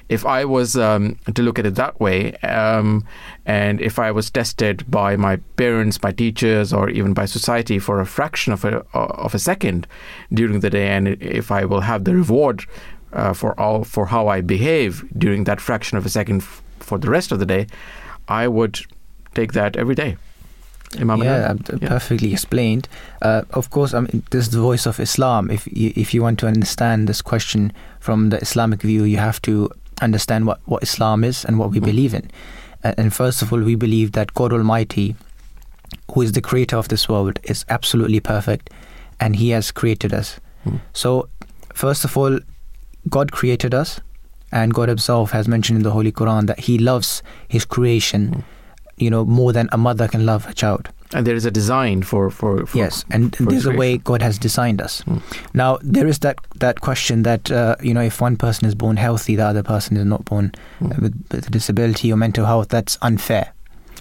if I was um, to look at it that way, um, and if I was tested by my parents, my teachers, or even by society for a fraction of a of a second during the day, and if I will have the reward uh, for all for how I behave during that fraction of a second f- for the rest of the day, I would take that every day. Imam yeah, yeah, perfectly explained. Uh, of course, I mean, this is the voice of Islam. If you, if you want to understand this question from the Islamic view, you have to understand what, what Islam is and what we mm. believe in. And first of all, we believe that God Almighty, who is the creator of this world, is absolutely perfect, and He has created us. Mm. So, first of all, God created us, and God Himself has mentioned in the Holy Quran that He loves His creation, mm. you know, more than a mother can love a child. And there is a design for for, for yes, and for there's a way God has designed us. Mm. Now there is that that question that uh, you know if one person is born healthy, the other person is not born mm. with, with a disability or mental health. That's unfair.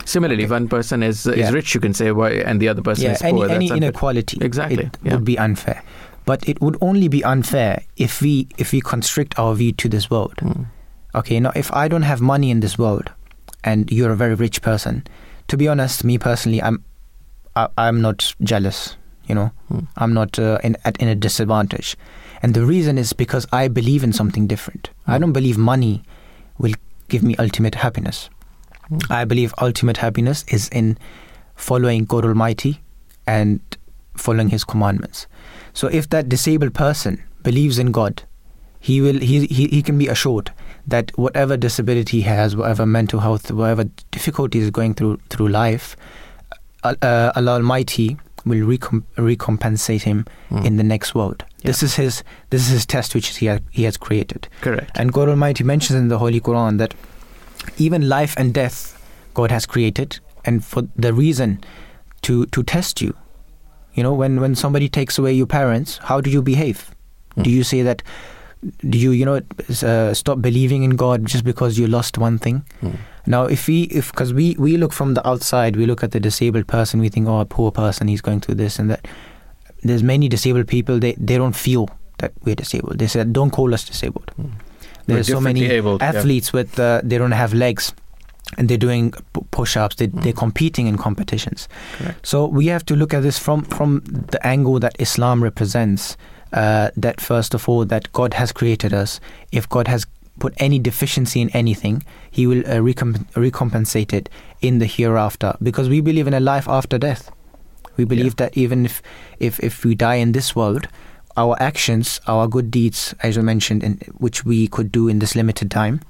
Similarly, if one person is is rich, you can say, why, and the other person yeah, is any, poor. Any inequality, exactly, it yeah. would be unfair. But it would only be unfair if we if we constrict our view to this world. Mm. Okay, now if I don't have money in this world, and you're a very rich person, to be honest, me personally, I'm I, am i am not jealous. You know, mm. I'm not uh, in at in a disadvantage, and the reason is because I believe in something different. Mm. I don't believe money will give me ultimate happiness. Mm. I believe ultimate happiness is in following God Almighty and following His commandments. So if that disabled person believes in God, he will he, he, he can be assured that whatever disability he has, whatever mental health, whatever difficulties is going through through life, uh, uh, Allah Almighty will recomp- recompensate him mm. in the next world. Yeah. This is his this is his test which he ha- he has created. Correct. And God Almighty mentions in the Holy Quran that even life and death God has created, and for the reason to to test you. You know, when when somebody takes away your parents, how do you behave? Mm. Do you say that? Do you you know uh, stop believing in God just because you lost one thing? Mm. Now, if we, if because we we look from the outside, we look at the disabled person, we think, oh, a poor person, he's going through this and that. There's many disabled people. They they don't feel that we're disabled. They said, don't call us disabled. Mm. There's so many abled, athletes yeah. with uh, they don't have legs, and they're doing push-ups. They, They're competing in competitions. So we have to look at this from from the angle that Islam represents. Uh, that first of all, that God has created us. If God has put any deficiency in anything, He will uh, recomp- recompensate it in the hereafter. Because we believe in a life after death. We believe that even if, if if we die in this world, our actions, our good deeds, as I mentioned, in, which we could do in this limited time,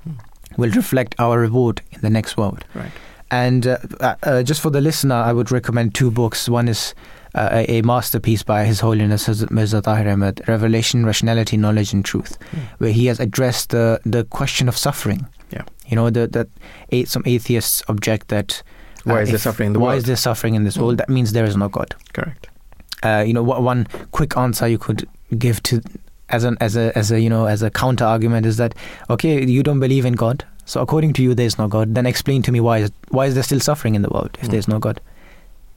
will reflect our reward in the next world. Right. And uh, uh, uh, just for the listener, I would recommend two books. One is uh, a, masterpiece by His Holiness Hazrat Mirza Tahir Ahmad, Revelation, Rationality, Knowledge, and Truth, where he has addressed the, the question of suffering. Yeah. You know, the, that some atheists object that. uh, Why is there suffering in the why world? is there suffering in this world? That means there is no God. Correct. Uh, you know, one quick answer you could give to as an as a as a you know as a counter argument is that okay, you don't believe in God, so according to you, there is no God. Then explain to me why is why is there still suffering in the world if Hmm. there's no God?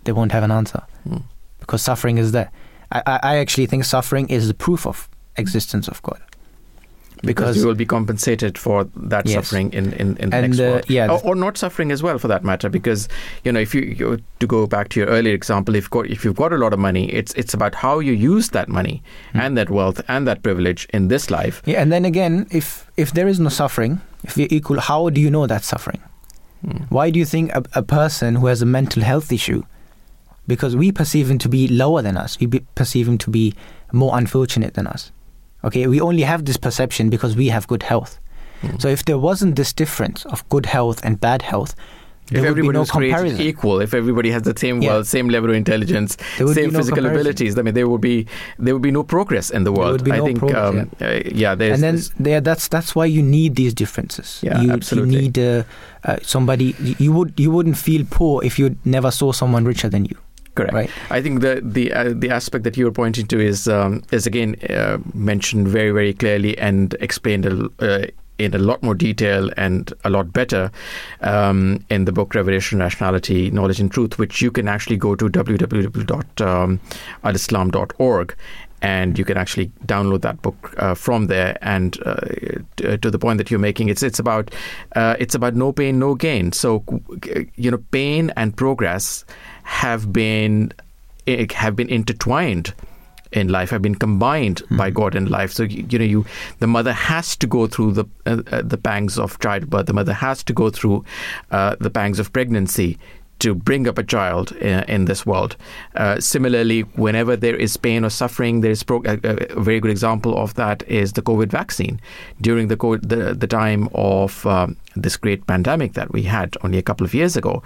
They won't have an answer Hmm. because suffering is there. I, I, I actually think suffering is the proof of existence of God. Because, you will be compensated for that Yes. suffering in, in, in the And, next uh, world. yeah, or, or not suffering as well, for that matter. Because you know, if you, you to go back to your earlier example, if got, if you've got a lot of money, it's it's about how you use that money Hmm. and that wealth and that privilege in this life. Yeah, and then again, if if there is no suffering, if we're equal, how do you know that suffering? Hmm. Why do you think a, a person who has a mental health issue, because we perceive him to be lower than us, we be, perceive him to be more unfortunate than us. Okay, we only have this perception because we have good health. Hmm. So if there wasn't this difference of good health and bad health, there if would be everybody no was created comparison. equal, if everybody has the same Yeah. wealth, same level of intelligence, same no physical comparison. abilities, I mean, there would be there would be no progress in the There world. would be I no think, progress, um, uh, yeah, there's and then there, that's that's why you need these differences. Yeah, you, absolutely. You need uh, uh, somebody. You would you wouldn't feel poor if you never saw someone richer than you. Correct. Right. I think the the uh, the aspect that you were pointing to is um, is again uh, mentioned very very clearly and explained a, uh, in a lot more detail and a lot better um, in the book Revelation, Rationality, Knowledge and Truth, which you can actually go to www.alislam.org. And you can actually download that book uh, from there. And uh, t- to the point that you're making, it's it's about uh, it's about no pain, no gain. So you know, pain and progress have been eh, have been intertwined in life have been combined by God in life. So you, you know, you the mother has to go through the uh, uh, the pangs of childbirth. The mother has to go through uh, the pangs of pregnancy to bring up a child in, in this world. Uh, similarly, whenever there is pain or suffering, there is pro- a, a very good example of that is the COVID vaccine. During the COVID, the, the time of um, this great pandemic that we had only a couple of years ago.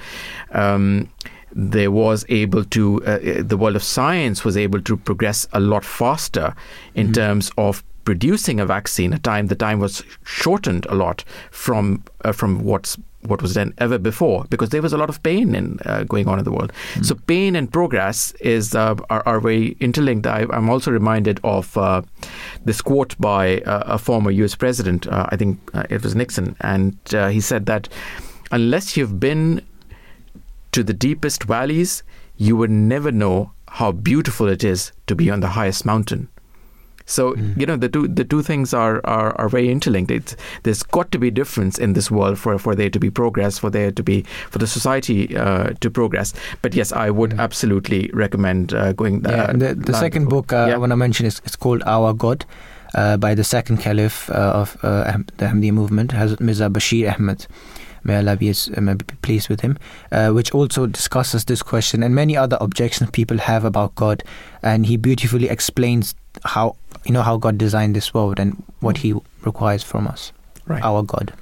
Um, there was able to uh, the world of science was able to progress a lot faster in terms of producing a vaccine a time the time was shortened a lot from uh, from what's what was done ever before because there was a lot of pain in, uh, going on in the world. So pain and progress is uh, are, are very interlinked. I, i'm also reminded of uh, this quote by uh, a former us president uh, i think uh, it was nixon and uh, he said that unless you've been to the deepest valleys, you would never know how beautiful it is to be on the highest mountain. So you know the two the two things are are, are very interlinked. It's, there's got to be difference in this world for, for there to be progress, for there to be for the society uh, to progress. But yes, I would absolutely recommend uh, going. Uh, Yeah, the, the second book uh, Yeah. I want to mention is it's called Our God uh, by the second caliph uh, of uh, the Ahmadiyya movement, Hazrat Mirza Bashir Ahmed. May Allah be, may be pleased with him, uh, which also discusses this question and many other objections people have about God, and he beautifully explains how you know how God designed this world and what He requires from us. Right. Our God.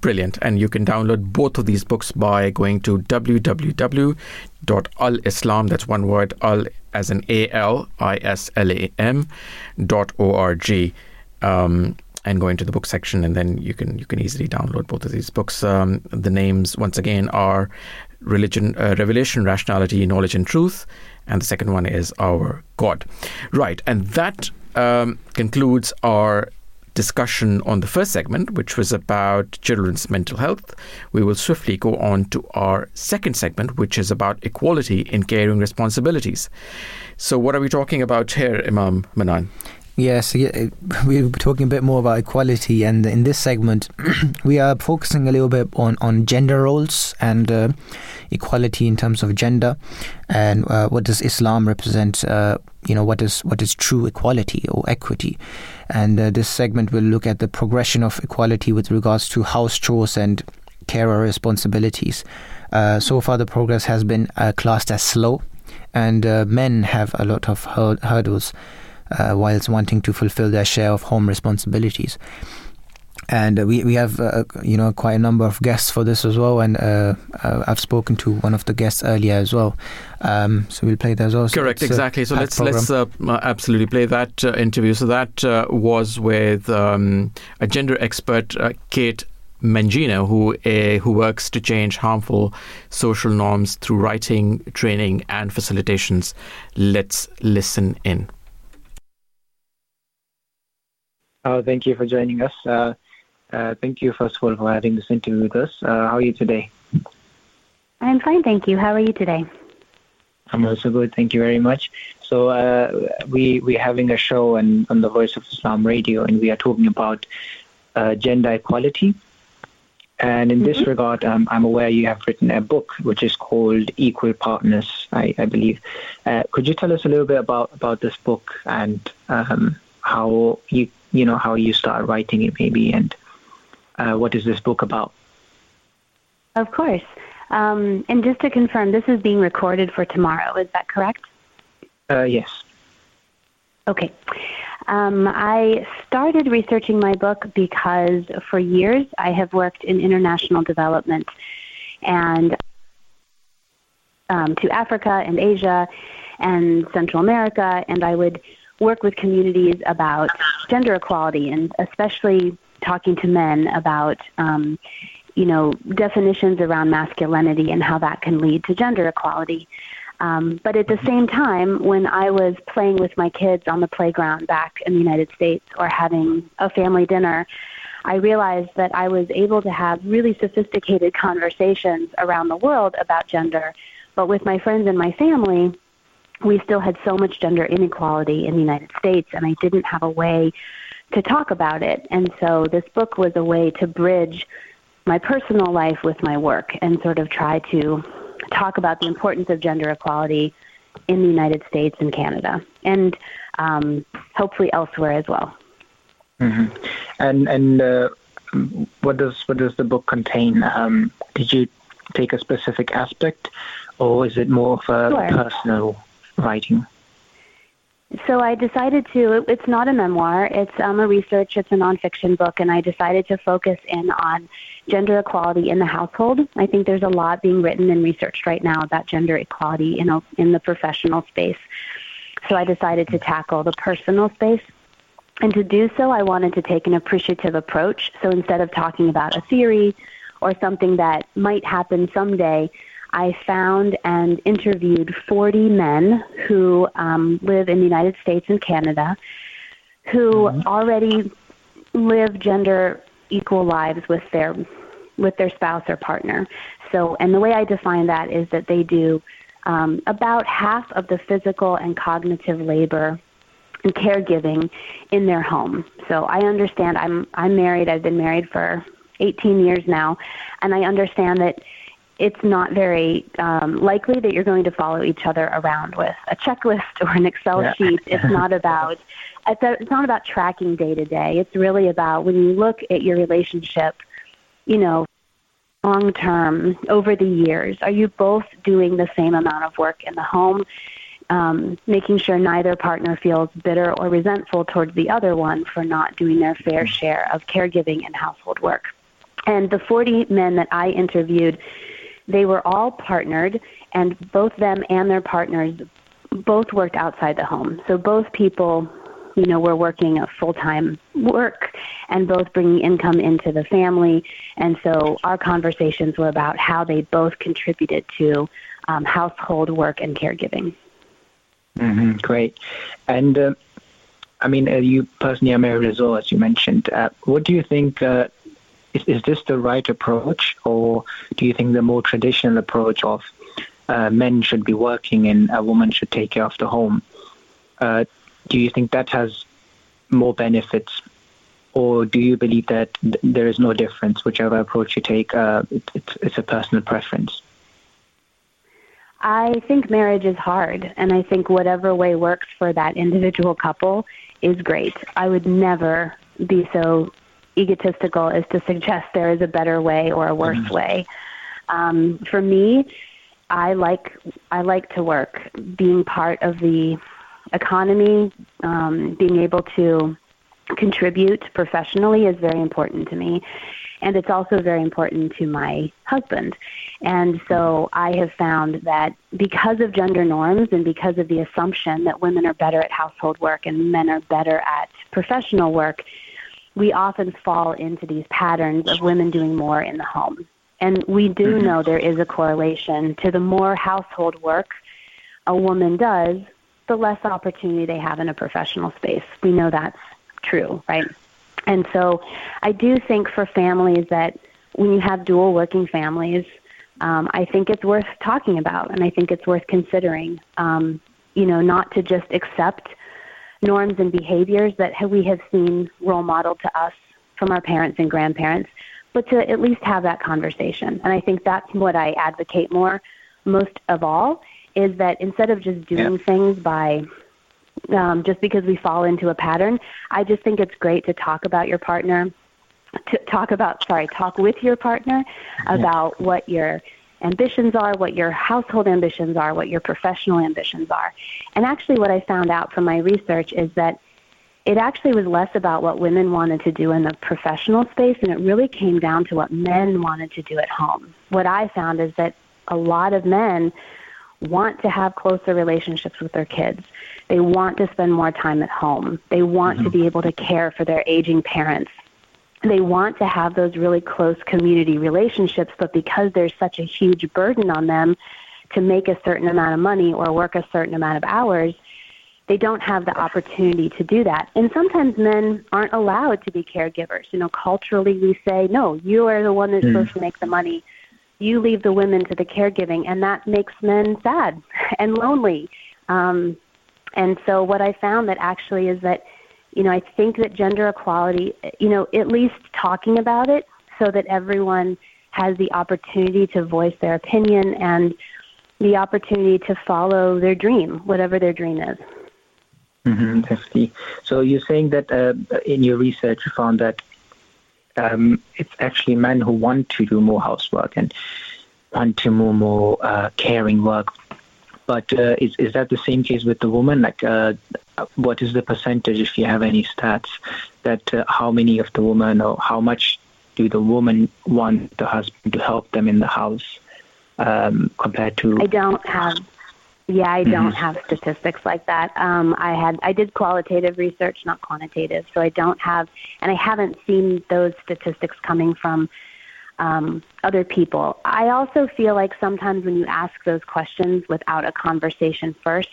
Brilliant. And you can download both of these books by going to www.alislam, that's one word, al as an A L I S L A M dot O R G. Um, and go into the book section, and then you can you can easily download both of these books. Um, the names once again are religion, uh, revelation, rationality, knowledge, and truth, and the second one is our God. Right, and that um, concludes our discussion on the first segment, which was about children's mental health. We will swiftly go on to our second segment, which is about equality in caring responsibilities. So, what are we talking about here, Imam Manan? Yes, yeah, we're talking a bit more about equality, and in this segment, we are focusing a little bit on, on gender roles and uh, equality in terms of gender, and uh, what does Islam represent? Uh, you know, what is what is true equality or equity? And uh, this segment will look at the progression of equality with regards to house chores and carer responsibilities. Uh, so far, the progress has been uh, classed as slow, and men have a lot of hurdles uh, whilst wanting to fulfill their share of home responsibilities. And uh, we we have uh, you know quite a number of guests for this as well, and uh, uh, I've spoken to one of the guests earlier as well. Um, so we'll play that as well. Correct, exactly. So let's program. let's absolutely play that interview. So that was with um, a gender expert, Kate Mangino, who uh, who works to change harmful social norms through writing, training, and facilitations. Let's listen in. Oh, thank you for joining us. Uh, uh, thank you, first of all, for having this interview with us. Uh, how are you today? I'm fine, thank you. How are you today? I'm also good, thank you very much. So uh, we we're having a show on, on the Voice of Islam radio, and we are talking about uh, gender equality. And in mm-hmm. this regard, um, I'm aware you have written a book which is called Equal Partners, I, I believe. Uh, could you tell us a little bit about, about this book and um, how you you know how you start writing it maybe and uh, what is this book about? Of course. Um, and just to confirm this is being recorded for tomorrow is that correct? Uh, yes. Okay. Um, I started researching my book because for years I have worked in international development and um, to Africa and Asia and Central America, and I would work with communities about gender equality and especially talking to men about um, you know definitions around masculinity and how that can lead to gender equality. Um, but at the same time, when I was playing with my kids on the playground back in the United States or having a family dinner, I realized that I was able to have really sophisticated conversations around the world about gender. But with my friends and my family, we still had so much gender inequality in the United States, and I didn't have a way to talk about it. And so this book was a way to bridge my personal life with my work and sort of try to talk about the importance of gender equality in the United States and Canada, and um, hopefully elsewhere as well. Mm-hmm. And and uh, what does what does the book contain? Um, did you take a specific aspect, or is it more of a sure. personal writing? So I decided to. It's not a memoir. It's um, a research. It's a nonfiction book, and I decided to focus in on gender equality in the household. I think there's a lot being written and researched right now about gender equality in a, in the professional space. So I decided to tackle the personal space. And to do so, I wanted to take an appreciative approach. So instead of talking about a theory or something that might happen someday, I found and interviewed 40 men who um, live in the United States and Canada who mm-hmm. already live gender equal lives with their with their spouse or partner. So, and the way I define that is that they do um, about half of the physical and cognitive labor and caregiving in their home. So I understand. I'm I'm married. I've been married for 18 years now, and I understand that it's not very um, likely that you're going to follow each other around with a checklist or an Excel yeah. sheet. It's not about it's, a, it's not about tracking day to day. It's really about when you look at your relationship, you know, long term over the years. Are you both doing the same amount of work in the home? Um, making sure neither partner feels bitter or resentful towards the other one for not doing their fair share of caregiving and household work. And the 40 men that I interviewed they were all partnered, and both them and their partners both worked outside the home. So both people, you know, were working a full time work and both bringing income into the family. And so our conversations were about how they both contributed to um, household work and caregiving. Mm-hmm, great. And uh, I mean, uh, you personally are married as well, as you mentioned. Uh, what do you think uh, is, is this the right approach, or do you think the more traditional approach of uh, men should be working and a woman should take care of the home? Uh, do you think that has more benefits, or do you believe that th- there is no difference, whichever approach you take? Uh, it, it's, it's a personal preference. I think marriage is hard, and I think whatever way works for that individual couple is great. I would never be so egotistical is to suggest there is a better way or a worse mm-hmm. way. Um, for me, I like I like to work. Being part of the economy, um, being able to contribute professionally is very important to me. And it's also very important to my husband. And so I have found that because of gender norms and because of the assumption that women are better at household work and men are better at professional work, we often fall into these patterns of women doing more in the home. And we do mm-hmm. know there is a correlation to the more household work a woman does, the less opportunity they have in a professional space. We know that's true, right? And so I do think for families that when you have dual working families, um, I think it's worth talking about and I think it's worth considering, um, you know, not to just accept norms and behaviors that we have seen role modeled to us from our parents and grandparents, but to at least have that conversation. And I think that's what I advocate more, most of all, is that instead of just doing yeah. things by um, just because we fall into a pattern. I just think it's great to talk about your partner, to talk about, sorry, talk with your partner about what your ambitions are, what your household ambitions are, what your professional ambitions are. And actually, what I found out from my research is that it actually was less about what women wanted to do in the professional space, and it really came down to what men wanted to do at home. What I found is that a lot of men want to have closer relationships with their kids. They want to spend more time at home. They want mm-hmm. to be able to care for their aging parents. They want to have those really close community relationships, but because there's such a huge burden on them to make a certain amount of money or work a certain amount of hours, they don't have the opportunity to do that. And sometimes men aren't allowed to be caregivers. You know, culturally we say, no, you are the one that's mm. supposed to make the money. You leave the women to the caregiving, and that makes men sad and lonely. Um, and so what I found that actually is that, you know, I think that gender equality, you know, at least talking about it so that everyone has the opportunity to voice their opinion and the opportunity to follow their dream, whatever their dream is. Mm-hmm, definitely. So you're saying that uh, in your research you found that um, it's actually men who want to do more housework and want to more more uh, caring work but uh, is is that the same case with the woman? Like, uh, what is the percentage, if you have any stats, that uh, how many of the women or how much do the woman want the husband to help them in the house um, compared to? I don't have. Yeah, I don't mm-hmm. have statistics like that. Um, I had I did qualitative research, not quantitative, so I don't have, and I haven't seen those statistics coming from um, other people. I also feel like sometimes when you ask those questions without a conversation first,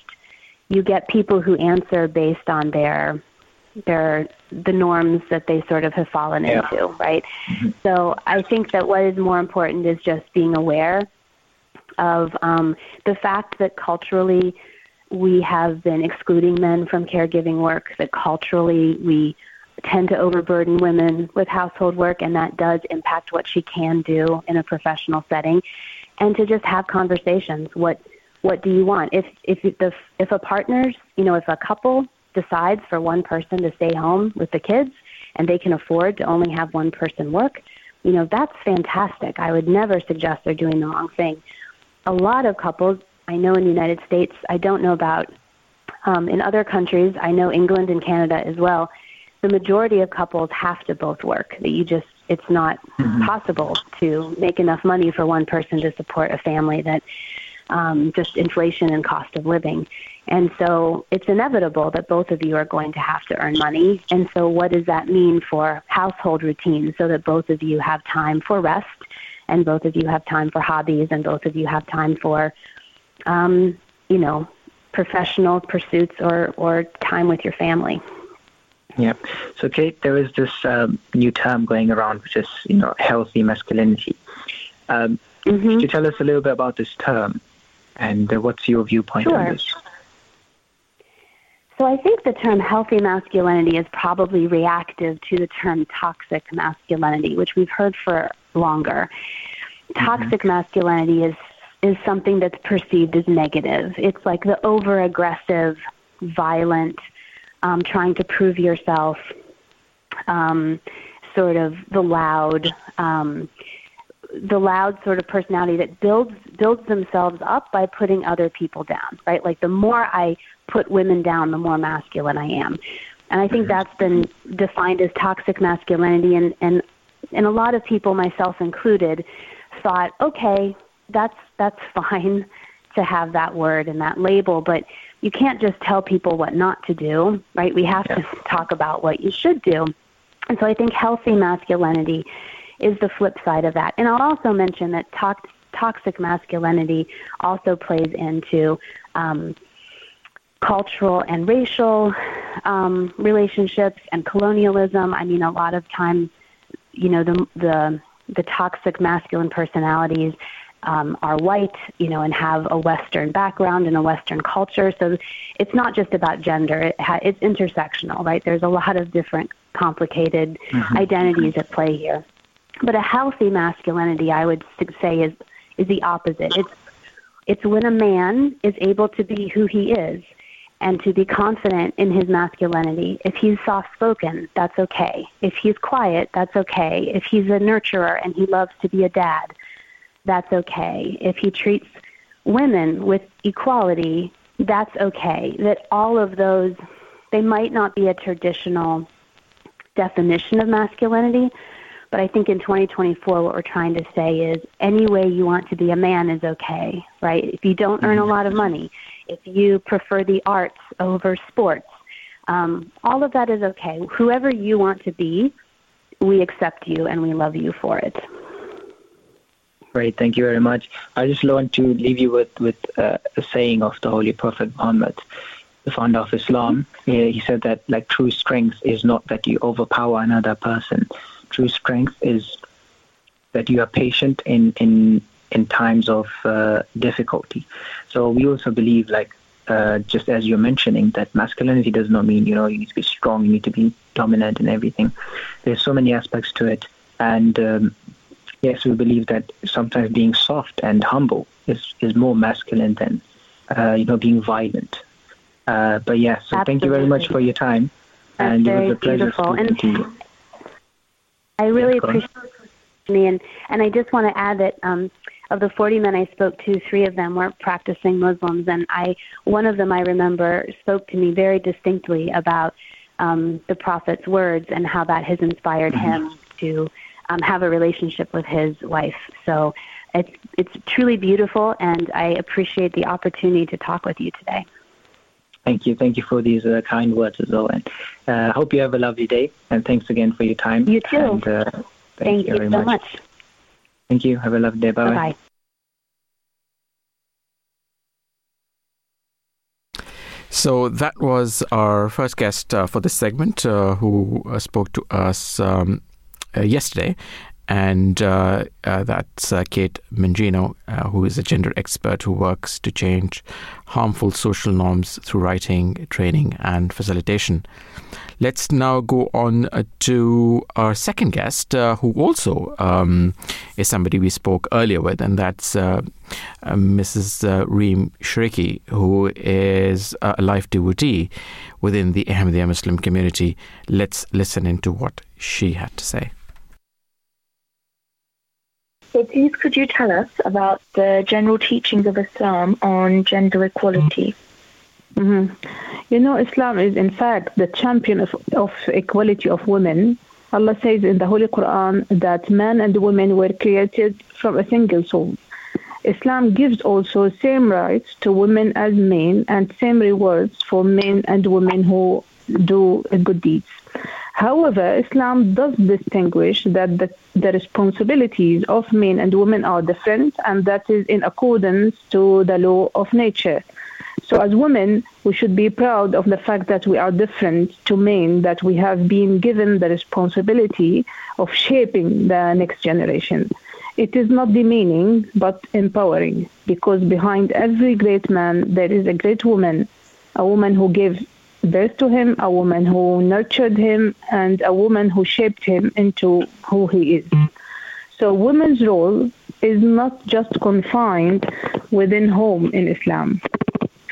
you get people who answer based on their their the norms that they sort of have fallen yeah. into, right? Mm-hmm. So I think that what is more important is just being aware of um, the fact that culturally we have been excluding men from caregiving work, that culturally we tend to overburden women with household work, and that does impact what she can do in a professional setting. And to just have conversations. What what do you want? If if the if a partner's you know if a couple decides for one person to stay home with the kids and they can afford to only have one person work, you know that's fantastic. I would never suggest they're doing the wrong thing. A lot of couples I know in the United States, I don't know about um, in other countries. I know England and Canada as well the majority of couples have to both work. That you just it's not mm-hmm. possible to make enough money for one person to support a family that um, just inflation and cost of living. And so it's inevitable that both of you are going to have to earn money. And so, what does that mean for household routines so that both of you have time for rest and both of you have time for hobbies and both of you have time for, um, you know, professional pursuits or, or time with your family? Yeah. So, Kate, there is this um, new term going around, which is, you know, healthy masculinity. Um, mm-hmm. Could you tell us a little bit about this term and uh, what's your viewpoint sure. on this? So I think the term healthy masculinity is probably reactive to the term toxic masculinity, which we've heard for longer. Toxic mm-hmm. masculinity is is something that's perceived as negative. It's like the over aggressive, violent, um, trying to prove yourself, um, sort of the loud, um, the loud sort of personality that builds builds themselves up by putting other people down. Right? Like the more I put women down, the more masculine I am. And I think mm-hmm. that's been defined as toxic masculinity, and and and a lot of people, myself included, thought, okay, that's that's fine to have that word and that label, but you can't just tell people what not to do, right? We have yeah. to talk about what you should do. And so I think healthy masculinity is the flip side of that. And I'll also mention that to- toxic masculinity also plays into um, cultural and racial um, relationships and colonialism. I mean, a lot of times, you know, the the the toxic masculine personalities um, are white, you know, and have a Western background and a Western culture. So it's not just about gender; it ha- it's intersectional, right? There's a lot of different complicated mm-hmm. identities at play here. But a healthy masculinity, I would say, is is the opposite. It's it's when a man is able to be who he is and to be confident in his masculinity. If he's soft spoken, that's okay. If he's quiet, that's okay. If he's a nurturer and he loves to be a dad, that's okay. If he treats women with equality, that's okay. That all of those, they might not be a traditional definition of masculinity, but I think in 2024, what we're trying to say is any way you want to be a man is okay, right? If you don't earn a mm-hmm. lot of money, if you prefer the arts over sports, um, all of that is okay. Whoever you want to be, we accept you and we love you for it. Great, thank you very much. I just want to leave you with with uh, a saying of the Holy Prophet Muhammad, the founder of Islam. He said that like true strength is not that you overpower another person. True strength is that you are patient in in in times of uh, difficulty. So we also believe like. Uh, just as you're mentioning, that masculinity does not mean you know you need to be strong, you need to be dominant and everything. There's so many aspects to it, and um, yes, we believe that sometimes being soft and humble is, is more masculine than, uh, you know, being violent. Uh, but yes, yeah, so Absolutely. thank you very much for your time. That's and very it was a pleasure beautiful. And to you. I really appreciate me, and, and I just want to add that um, of the 40 men I spoke to, three of them weren't practicing Muslims, and I one of them I remember spoke to me very distinctly about um, the Prophet's words and how that has inspired mm-hmm. him to um, have a relationship with his wife. So it's it's truly beautiful, and I appreciate the opportunity to talk with you today. Thank you. Thank you for these uh, kind words as well. And I uh, hope you have a lovely day. And thanks again for your time. You too. And, uh, thank, thank, you, very so much. much. Thank you. Have a lovely day. Bye bye. So that was our first guest uh, for this segment, uh, who uh, spoke to us um, yesterday. And uh, uh, that's Kate Mangino, who is a gender expert who works to change harmful social norms through writing, training, and facilitation. Let's now go on to our second guest, uh, who also um, is somebody we spoke earlier with, and that's uh, uh, Mrs. Reem Shraiky, who is a life devotee within the Ahmadiyya Muslim community. Let's listen into what she had to say. So please could you tell us about the general teachings of Islam on gender equality? Mm-hmm. You know, Islam is in fact the champion of, of equality of women. Allah says in the Holy Quran that men and women were created from a single soul. Islam gives also same rights to women as men and same rewards for men and women who do good deeds. However, Islam does distinguish that the, the, responsibilities of men and women are different, and that is in accordance to the law of nature. So, as women, we should be proud of the fact that we are different to men, that we have been given the responsibility of shaping the next generation. It is not demeaning, but empowering, because behind every great man, there is a great woman, a woman who gave birth to him, a woman who nurtured him, and a woman who shaped him into who he is. So, women's role is not just confined within home in Islam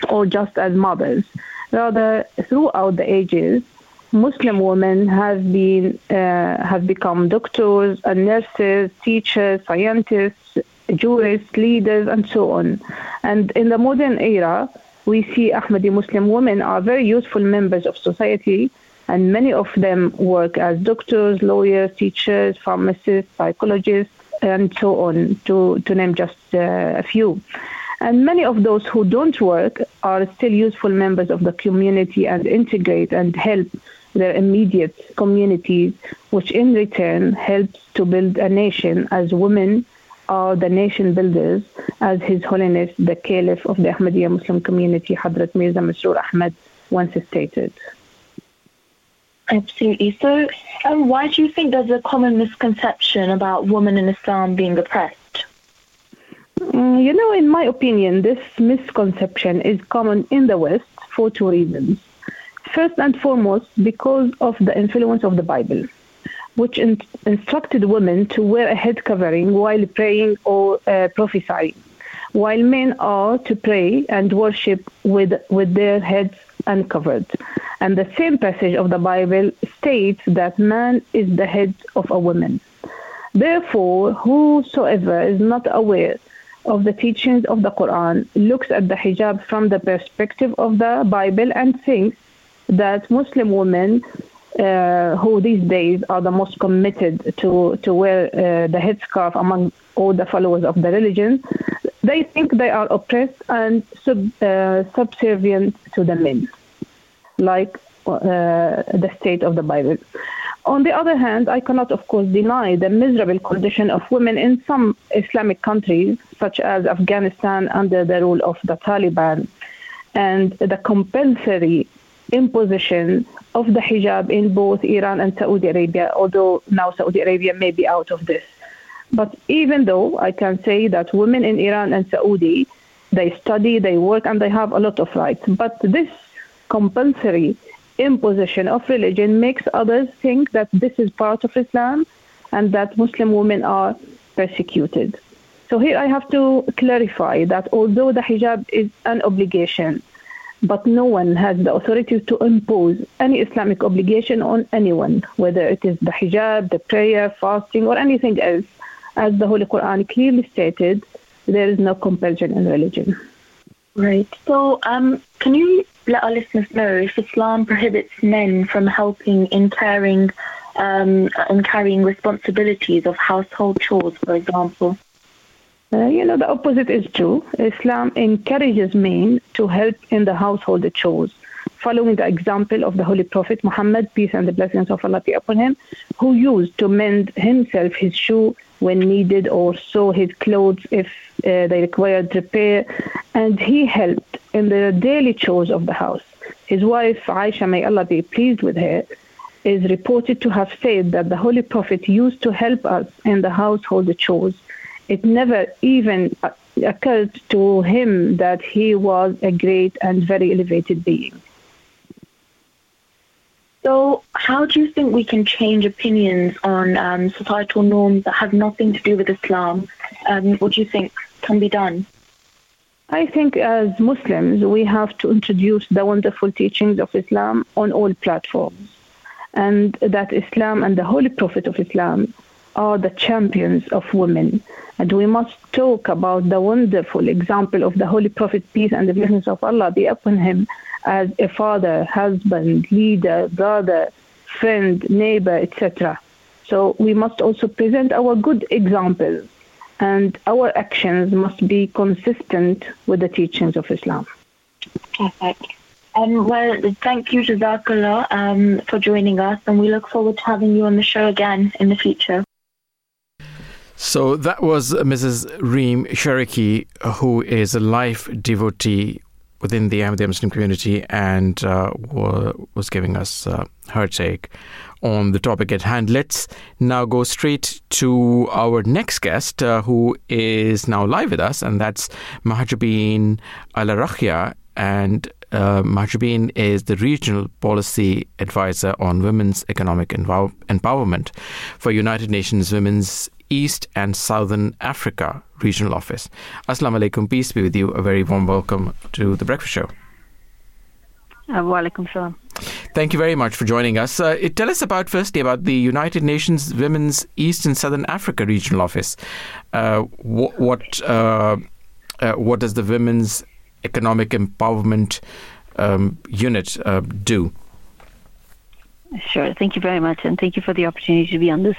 or just as mothers. Rather, throughout the ages, Muslim women have been uh, have become doctors and nurses, teachers, scientists, jurists, leaders, and so on. And in the modern era, we see Ahmadi Muslim women are very useful members of society, and many of them work as doctors, lawyers, teachers, pharmacists, psychologists, and so on, to, to name just uh, a few. And many of those who don't work are still useful members of the community and integrate and help their immediate communities, which in return helps to build a nation as women are the nation builders, as His Holiness the Caliph of the Ahmadiyya Muslim community, Hadrat Mirza Masroor Ahmad, once stated. Absolutely. So, um, why do you think there's a common misconception about women in Islam being oppressed? Mm, you know, in my opinion, this misconception is common in the West for two reasons. First and foremost, because of the influence of the Bible, which in- instructed women to wear a head covering while praying or uh, prophesying, while men are to pray and worship with, with their heads uncovered. And the same passage of the Bible states that man is the head of a woman. Therefore, whosoever is not aware of the teachings of the Quran looks at the hijab from the perspective of the Bible and thinks that Muslim women uh, who these days are the most committed to, to wear uh, the headscarf among all the followers of the religion, they think they are oppressed and sub, uh, subservient to the men, like uh, the state of the Bible. On the other hand, I cannot, of course, deny the miserable condition of women in some Islamic countries, such as Afghanistan under the rule of the Taliban, and the compulsory imposition of the hijab in both Iran and Saudi Arabia, although now Saudi Arabia may be out of this. But even though I can say that women in Iran and Saudi, they study, they work, and they have a lot of rights. But this compulsory imposition of religion makes others think that this is part of Islam and that Muslim women are persecuted. So here I have to clarify that although the hijab is an obligation, but no one has the authority to impose any Islamic obligation on anyone, whether it is the hijab, the prayer, fasting, or anything else. As the Holy Quran clearly stated, there is no compulsion in religion. Right. So, um, can you let our listeners know if Islam prohibits men from helping in caring um, and carrying responsibilities of household chores, for example? Uh, you know, the opposite is true. Islam encourages men to help in the household chores, following the example of the Holy Prophet Muhammad, peace and the blessings of Allah be upon him, who used to mend himself his shoe when needed or sew his clothes if uh, they required repair, and he helped in the daily chores of the house. His wife, Aisha, may Allah be pleased with her, is reported to have said that the Holy Prophet used to help us in the household chores it never even occurred to him that he was a great and very elevated being. So, how do you think we can change opinions on um, societal norms that have nothing to do with Islam? Um, what do you think can be done? I think as Muslims, we have to introduce the wonderful teachings of Islam on all platforms. And that Islam and the Holy Prophet of Islam are the champions of women. And we must talk about the wonderful example of the Holy Prophet, peace and the blessings of Allah be upon him, as a father, husband, leader, brother, friend, neighbor, etc. So we must also present our good examples, and our actions must be consistent with the teachings of Islam. Perfect. Um, well, thank you, Jazakallah, um, for joining us, and we look forward to having you on the show again in the future. So that was Mrs. Reem Shraiky, who is a life devotee within the Ahmadiyya Muslim community and uh, was giving us uh, her take on the topic at hand. Let's now go straight to our next guest, uh, who is now live with us, and that's Mahjubeen Al Rakhia. And uh, Mehjabeen is the regional policy advisor on women's economic empowerment for United Nations Women's East and Southern Africa Regional Office. Assalamu alaikum, peace be with you. A very warm welcome to the Breakfast Show. Uh, Walaikum salam. Thank you very much for joining us. Uh, tell us about firstly about the United Nations Women's East and Southern Africa Regional Office. Uh, wh- what uh, uh, what does the Women's Economic Empowerment um, Unit uh, do? Sure. Thank you very much, and thank you for the opportunity to be on this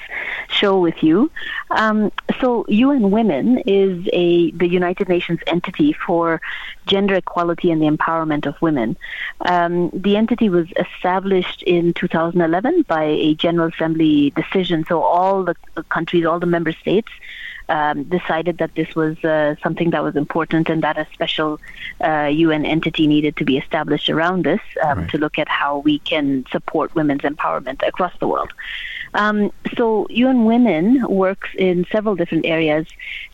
show with you. Um, so, UN Women is a the United Nations entity for gender equality and the empowerment of women. Um, the entity was established in 2011 by a General Assembly decision. So, all the countries, all the member states um, decided that this was uh, something that was important and that a special uh, UN entity needed to be established around this um, right. to look at how we can support women's empowerment across the world. Um, so UN Women works in several different areas,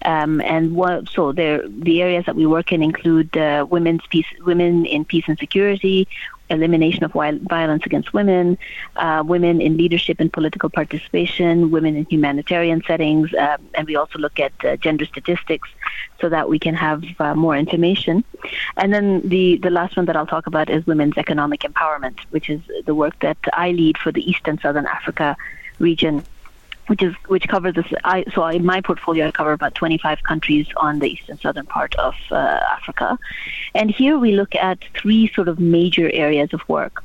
um, and what, so the areas that we work in include uh, women's peace, women in peace and security, elimination of violence against women, uh, women in leadership and political participation, women in humanitarian settings, uh, and we also look at uh, gender statistics so that we can have uh, more information. And then the, the last one that I'll talk about is women's economic empowerment, which is the work that I lead for the East and Southern Africa region which is which covers this. I, so in my portfolio, I cover about 25 countries on the eastern southern part of uh, Africa, and here we look at three sort of major areas of work,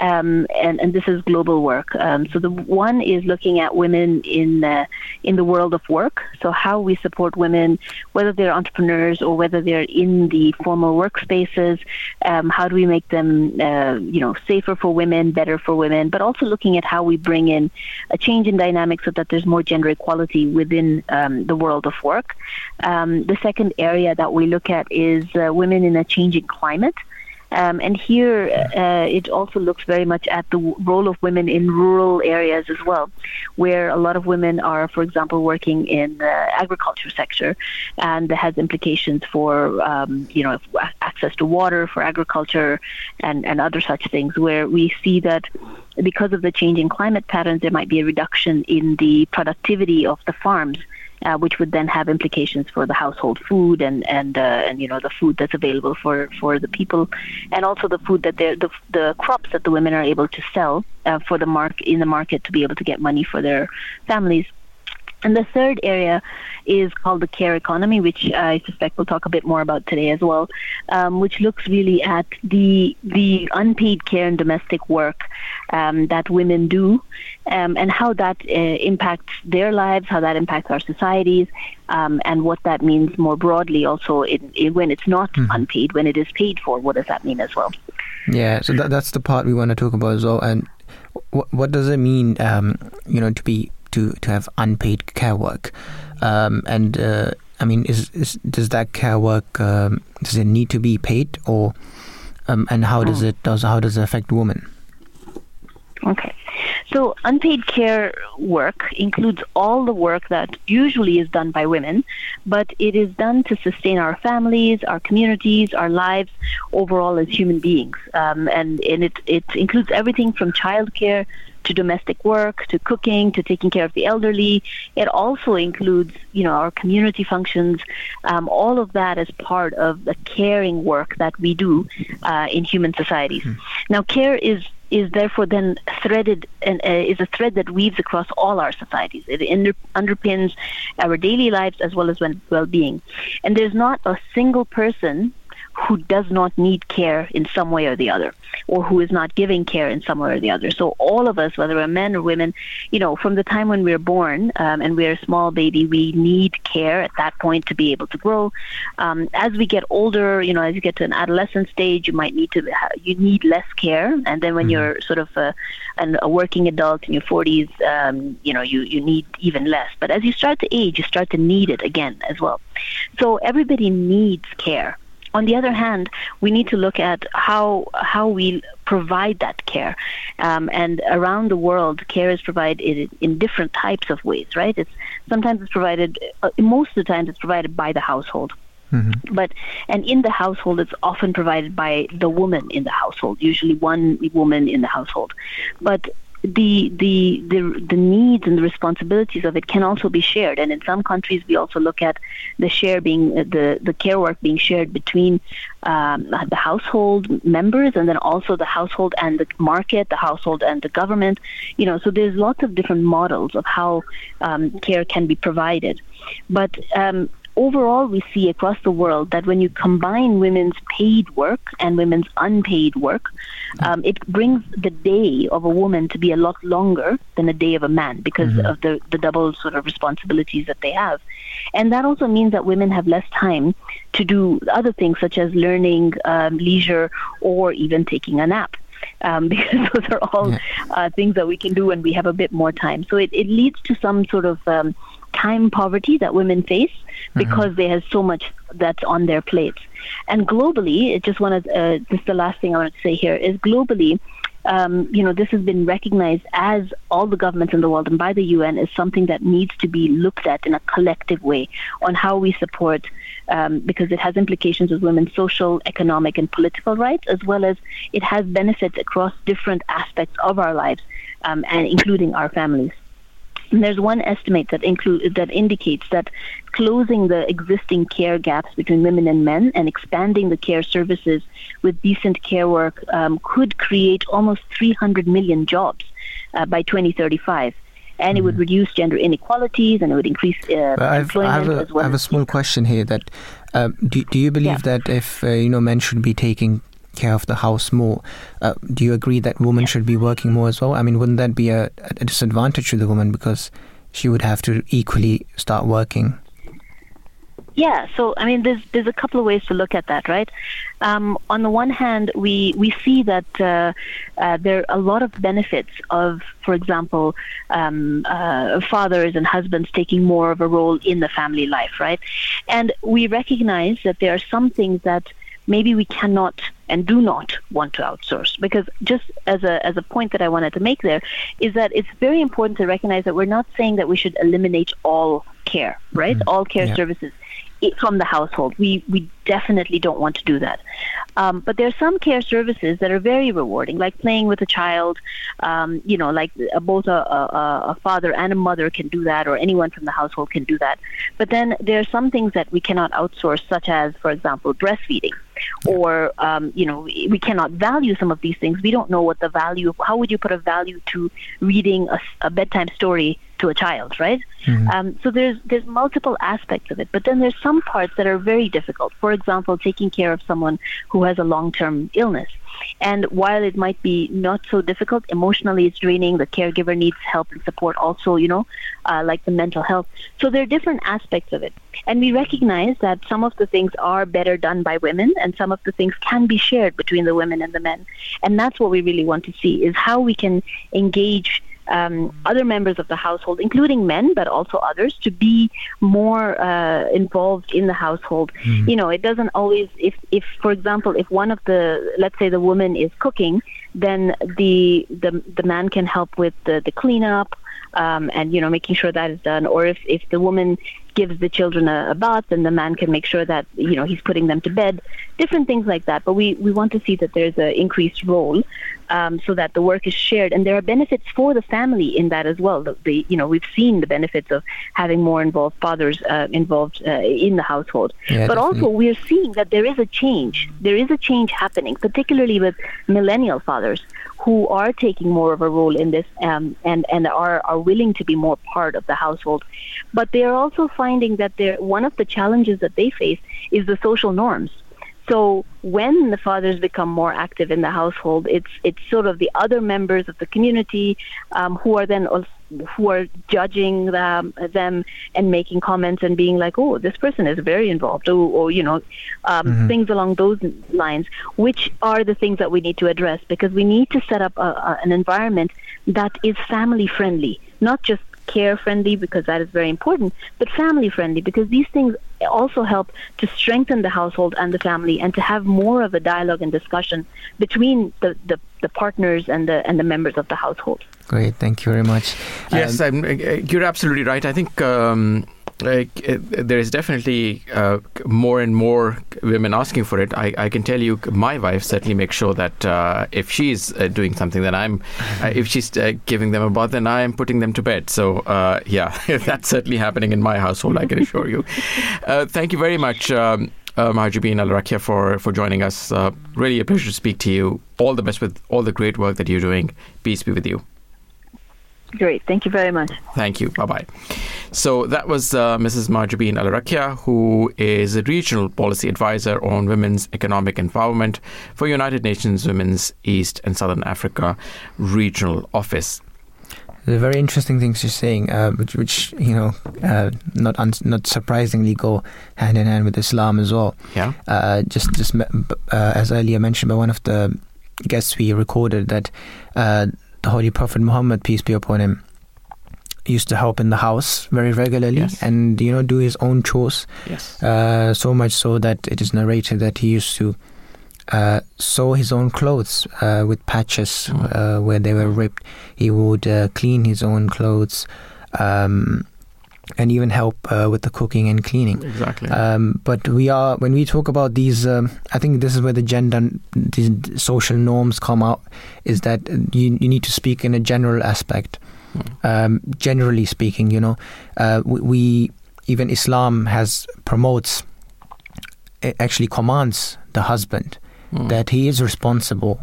um, and and this is global work. Um, so the one is looking at women in uh, in the world of work. So how we support women, whether they're entrepreneurs or whether they're in the formal workspaces. Um, how do we make them, uh, you know, safer for women, better for women, but also looking at how we bring in a change in dynamics so that there's more gender equality within um, the world of work. Um, the second area that we look at is uh, women in a changing climate. Um, and here uh, it also looks very much at the role of women in rural areas as well, where a lot of women are, for example, working in the agriculture sector, and that has implications for um, you know access to water for agriculture and, and other such things. Where we see that because of the changing climate patterns, there might be a reduction in the productivity of the farms uh, which would then have implications for the household food and and uh, and you know the food that's available for for the people, and also the food that they're the the crops that the women are able to sell uh, for the mark in the market to be able to get money for their families. And the third area is called the care economy, which I suspect we'll talk a bit more about today as well, um, which looks really at the the unpaid care and domestic work um, that women do, um, and how that uh, impacts their lives, how that impacts our societies, um, and what that means more broadly. Also, in, in when it's not mm-hmm. unpaid, when it is paid for, what does that mean as well? Yeah, so that, that's the part we want to talk about as well. And what, what does it mean, um, you know, to be to, to have unpaid care work. Um, and uh, I mean, is, is, does that care work um, does it need to be paid, or um, and how does it does how does it affect women? Okay. So, unpaid care work includes all the work that usually is done by women, but it is done to sustain our families, our communities, our lives overall as human beings. Um, and and it, it includes everything from childcare to domestic work, to cooking, to taking care of the elderly. It also includes, you know, our community functions. Um, all of that is part of the caring work that we do uh, in human societies. Mm-hmm. Now, care is is therefore then threaded and uh, is a thread that weaves across all our societies. It under, underpins our daily lives as well as well-being. And there's not a single person who does not need care in some way or the other, or who is not giving care in some way or the other. So all of us, whether we're men or women, you know, from the time when we're born um, and we're a small baby, we need care at that point to be able to grow. Um, as we get older, you know, as you get to an adolescent stage, you might need to you need less care, and then when mm-hmm. you're sort of a, an, a working adult in your 40s, um, you know, you you need even less. But as you start to age, you start to need it again as well. So everybody needs care. On the other hand, we need to look at how how we provide that care, um, and around the world, care is provided in different types of ways. Right? It's sometimes it's provided. Uh, most of the time, it's provided by the household. Mm-hmm. But and in the household, it's often provided by the woman in the household, usually one woman in the household. But the the the the needs and the responsibilities of it can also be shared. And in some countries we also look at the share being the the care work being shared between um, the household members and then also the household and the market the household and the government. You know so there's lots of different models of how um, care can be provided. But um, overall, we see across the world that when you combine women's paid work and women's unpaid work, um, it brings the day of a woman to be a lot longer than a day of a man because Mhm. of the, the double sort of responsibilities that they have. And that also means that women have less time to do other things such as learning, um, leisure, or even taking a nap. Um, because those are all uh, things that we can do when we have a bit more time. So it, it leads to some sort of um, time poverty that women face because they have so much that's on their plates. And globally, it just wanted uh, just the last thing I want to say here is globally, um, you know, this has been recognized as all the governments in the world and by the UN is something that needs to be looked at in a collective way on how we support, um, because it has implications with women's social, economic, and political rights, as well as it has benefits across different aspects of our lives, um, and including our families. And there's one estimate that include that indicates that closing the existing care gaps between women and men and expanding the care services with decent care work um, could create almost 300 million jobs uh, by 2035. And it would reduce gender inequalities and it would increase uh, I've, I employment have, a, as well. I have a small question here. That um, do do you believe that if uh, you know men should be taking care of the house more, uh, do you agree that women should be working more as well? I mean, wouldn't that be a, a disadvantage to the woman because she would have to equally start working? Yeah, so I mean, there's there's a couple of ways to look at that, right? Um, on the one hand, we we see that uh, uh, there are a lot of benefits of, for example, um, uh, fathers and husbands taking more of a role in the family life, right? And we recognize that there are some things that maybe we cannot and do not want to outsource because just as a as a point that I wanted to make there is that it's very important to recognize that we're not saying that we should eliminate all care, right? Mm. All care Yeah. services from the household. We we definitely don't want to do that. Um, but there are some care services that are very rewarding, like playing with a child. Um, you know, like uh, both a, a, a father and a mother can do that, or anyone from the household can do that. But then there are some things that we cannot outsource, such as, for example, breastfeeding. Or um, you know, we cannot value some of these things. We don't know what the value. Of how would you put a value to reading a, a bedtime story to a child, right? Um, so there's there's multiple aspects of it, but then there's some parts that are very difficult. For example, taking care of someone who has a long-term illness. And while it might be not so difficult, emotionally it's draining. The caregiver needs help and support also, you know, uh, like the mental health. So there are different aspects of it. And we recognize that some of the things are better done by women and some of the things can be shared between the women and the men. And that's what we really want to see is how we can engage um, other members of the household, including men, but also others, to be more uh, involved in the household. You know, it doesn't always. If, if, for example, if one of the, let's say, the woman is cooking, then the the the man can help with the the cleanup. Um, and you know making sure that is done. Or if, if the woman gives the children a, a bath then the man can make sure that you know he's putting them to bed. Different things like that. But we, we want to see that there's an increased role um, so that the work is shared. And there are benefits for the family in that as well. The, the you know we've seen the benefits of having more involved fathers uh, involved uh, in the household. Yeah, but also we're seeing that there is a change. There is a change happening particularly with millennial fathers who are taking more of a role in this um, and and are are willing to be more part of the household. But they are also finding that they're, one of the challenges that they face is the social norms. So when the fathers become more active in the household, it's it's sort of the other members of the community um, who are then also, who are judging them, them and making comments and being like, oh, this person is very involved, or, or you know, um, Mhm. things along those lines, which are the things that we need to address because we need to set up a, a, an environment that is family friendly, not just care friendly because that is very important, but family friendly because these things also help to strengthen the household and the family and to have more of a dialogue and discussion between the, the, the partners and the and the members of the household. Great, thank you very much. Yes, I'm, uh, you're absolutely right. I think um, like, uh, there is definitely uh, more and more women asking for it. I, I can tell you, my wife certainly makes sure that uh, if she's uh, doing something, then I'm, uh, if she's uh, giving them a bath, then I am putting them to bed. So uh, yeah, that's certainly happening in my household. I can assure you. Thank you very much. Um, uh, Alarakhia for, for joining us. Really a pleasure to speak to you. All the best with all the great work that you're doing. Peace be with you. Great. Thank you very much. Thank you. Bye bye. So that was uh, Mrs. Mehjabeen Alarakhia, who is a regional policy advisor on women's economic empowerment for United Nations Women's East and Southern Africa Regional Office. The very interesting things you're saying, uh, which, which you know, uh, not un- not surprisingly go hand in hand with Islam as well. Yeah. Uh, just just uh, as earlier mentioned by one of the guests we recorded that uh, the Holy Prophet Muhammad, peace be upon him, used to help in the house very regularly Yes. and you know do his own chores. Yes. Uh, so much so that it is narrated that he used to uh, sew his own clothes uh, with patches uh, where they were ripped. He would uh, clean his own clothes um, and even help uh, with the cooking and cleaning. Exactly. Um, but we are when we talk about these, um, I think this is where the gender, the social norms come out. Is that you you need to speak in a general aspect. Um, generally speaking, you know, uh, we, we even Islam has promotes, it actually commands the husband Hmm. that he is responsible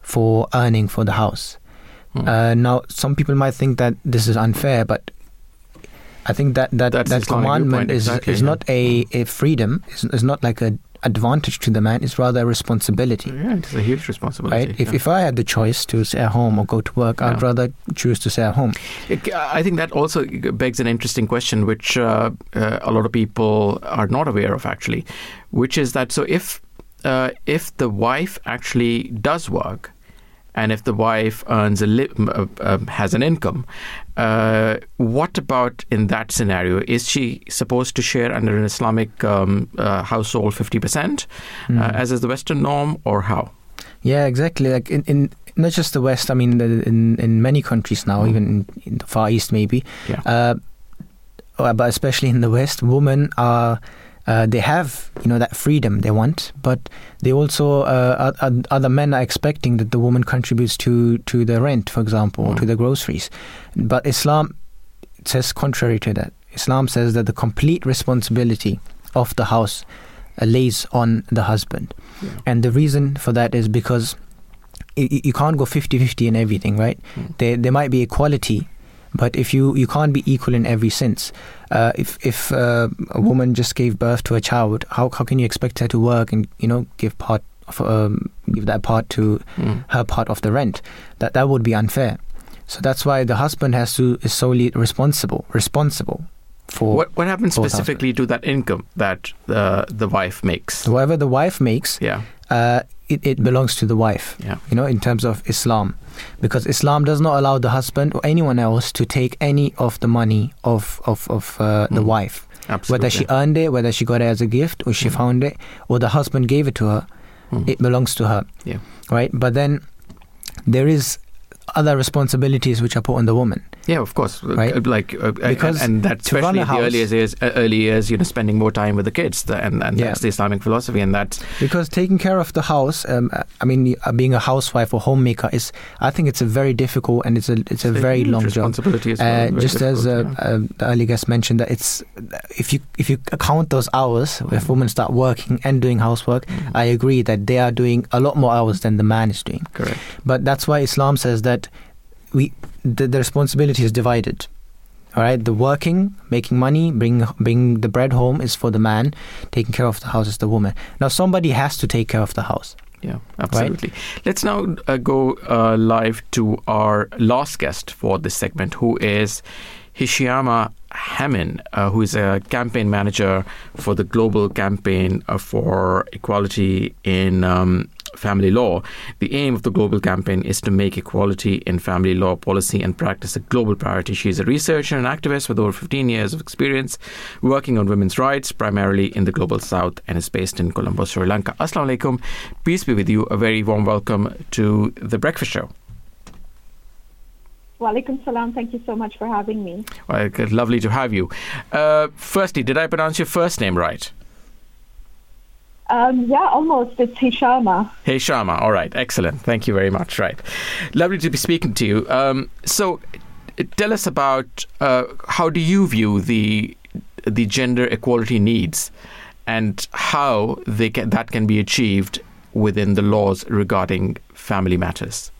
for earning for the house. Uh, now, some people might think that this is unfair, but I think that that, That's that commandment is exactly, is yeah. not a, a freedom. It's, it's not like a advantage to the man. It's rather a responsibility. Yeah, it's a huge responsibility. Right? If, yeah. if I had the choice to stay at home or go to work, I'd rather choose to stay at home. It- I think that also begs an interesting question, which uh, uh, a lot of people are not aware of, actually, which is that so if uh, if the wife actually does work, and if the wife earns a li- uh, um, has an income, uh, what about in that scenario? Is she supposed to share under an Islamic um, uh, household fifty percent, uh, Mm. as is the Western norm, or how? Yeah, exactly. Like in, in not just the West. I mean, the, in in many countries now, even in, in the Far East, maybe. Yeah. Uh, uh, but especially in the West, women are. Uh, they have, you know, that freedom they want, but they also uh, other men are expecting that the woman contributes to to the rent, for example, or to the groceries. But Islam says contrary to that. Islam says that the complete responsibility of the house uh, lays on the husband, and the reason for that is because y- y- you can't go 50-50 in everything, right? There there might be equality, but if you you can't be equal in every sense. Uh, if if uh, a woman just gave birth to a child, how how can you expect her to work and you know give part of um, give that part to Mm. her part of the rent? That that would be unfair. So that's why the husband has to is solely responsible responsible for What what happens specifically to that income that the the wife makes? whatever the wife makes. Yeah. Uh, it, it belongs to the wife. Yeah. You know, in terms of Islam, because Islam does not allow the husband or anyone else to take any of the money of of of uh, the wife. Mm. Absolutely. Mm. Whether she earned it, whether she got it as a gift, or she found it, or the husband gave it to her, it belongs to her. Yeah. Right. But then there is other responsibilities which are put on the woman. Yeah, of course. Right. Uh, Like, uh, Because and, and that especially in the earliest years, uh, early years, you know, spending more time with the kids, the, and, and Yeah. that's the Islamic philosophy, and that's Because taking care of the house, um, I mean, uh, being a housewife or homemaker is, I think it's a very difficult and it's a it's a It's a very long job. responsibility as well, Uh, just as uh, uh, the early guest mentioned that it's if you if you count those hours, if women start working and doing housework, I agree that they are doing a lot more hours than the man is doing. correct. But that's why Islam says that we the, the responsibility is divided. All right, the working, making money, bring bring the bread home is for the man. Taking care of the house is the woman. Now somebody has to take care of the house. Yeah, absolutely. Let's now uh, go uh, live to our last guest for this segment, who is Hyshyama Hamin, uh, who is a campaign manager for the global campaign uh, for equality in um, family law. The aim of the global campaign is to make equality in family law policy and practice a global priority. She is a researcher and activist with over 15 years of experience working on women's rights, primarily in the global south, and is based in Colombo, Sri Lanka. Assalamu alaikum. Peace be with you. A very warm welcome to the breakfast show. Walaikum salam. Thank you so much for having me. Well, lovely to have you. Uh, firstly, did I pronounce your first name right? Um, yeah, almost. It's Hyshyama. Hey, Sharma. All right, excellent. Thank you very much. Right, lovely to be speaking to you. Um, so, tell us about uh, how do you view the the gender equality needs, and how they can, that can be achieved within the laws regarding family matters.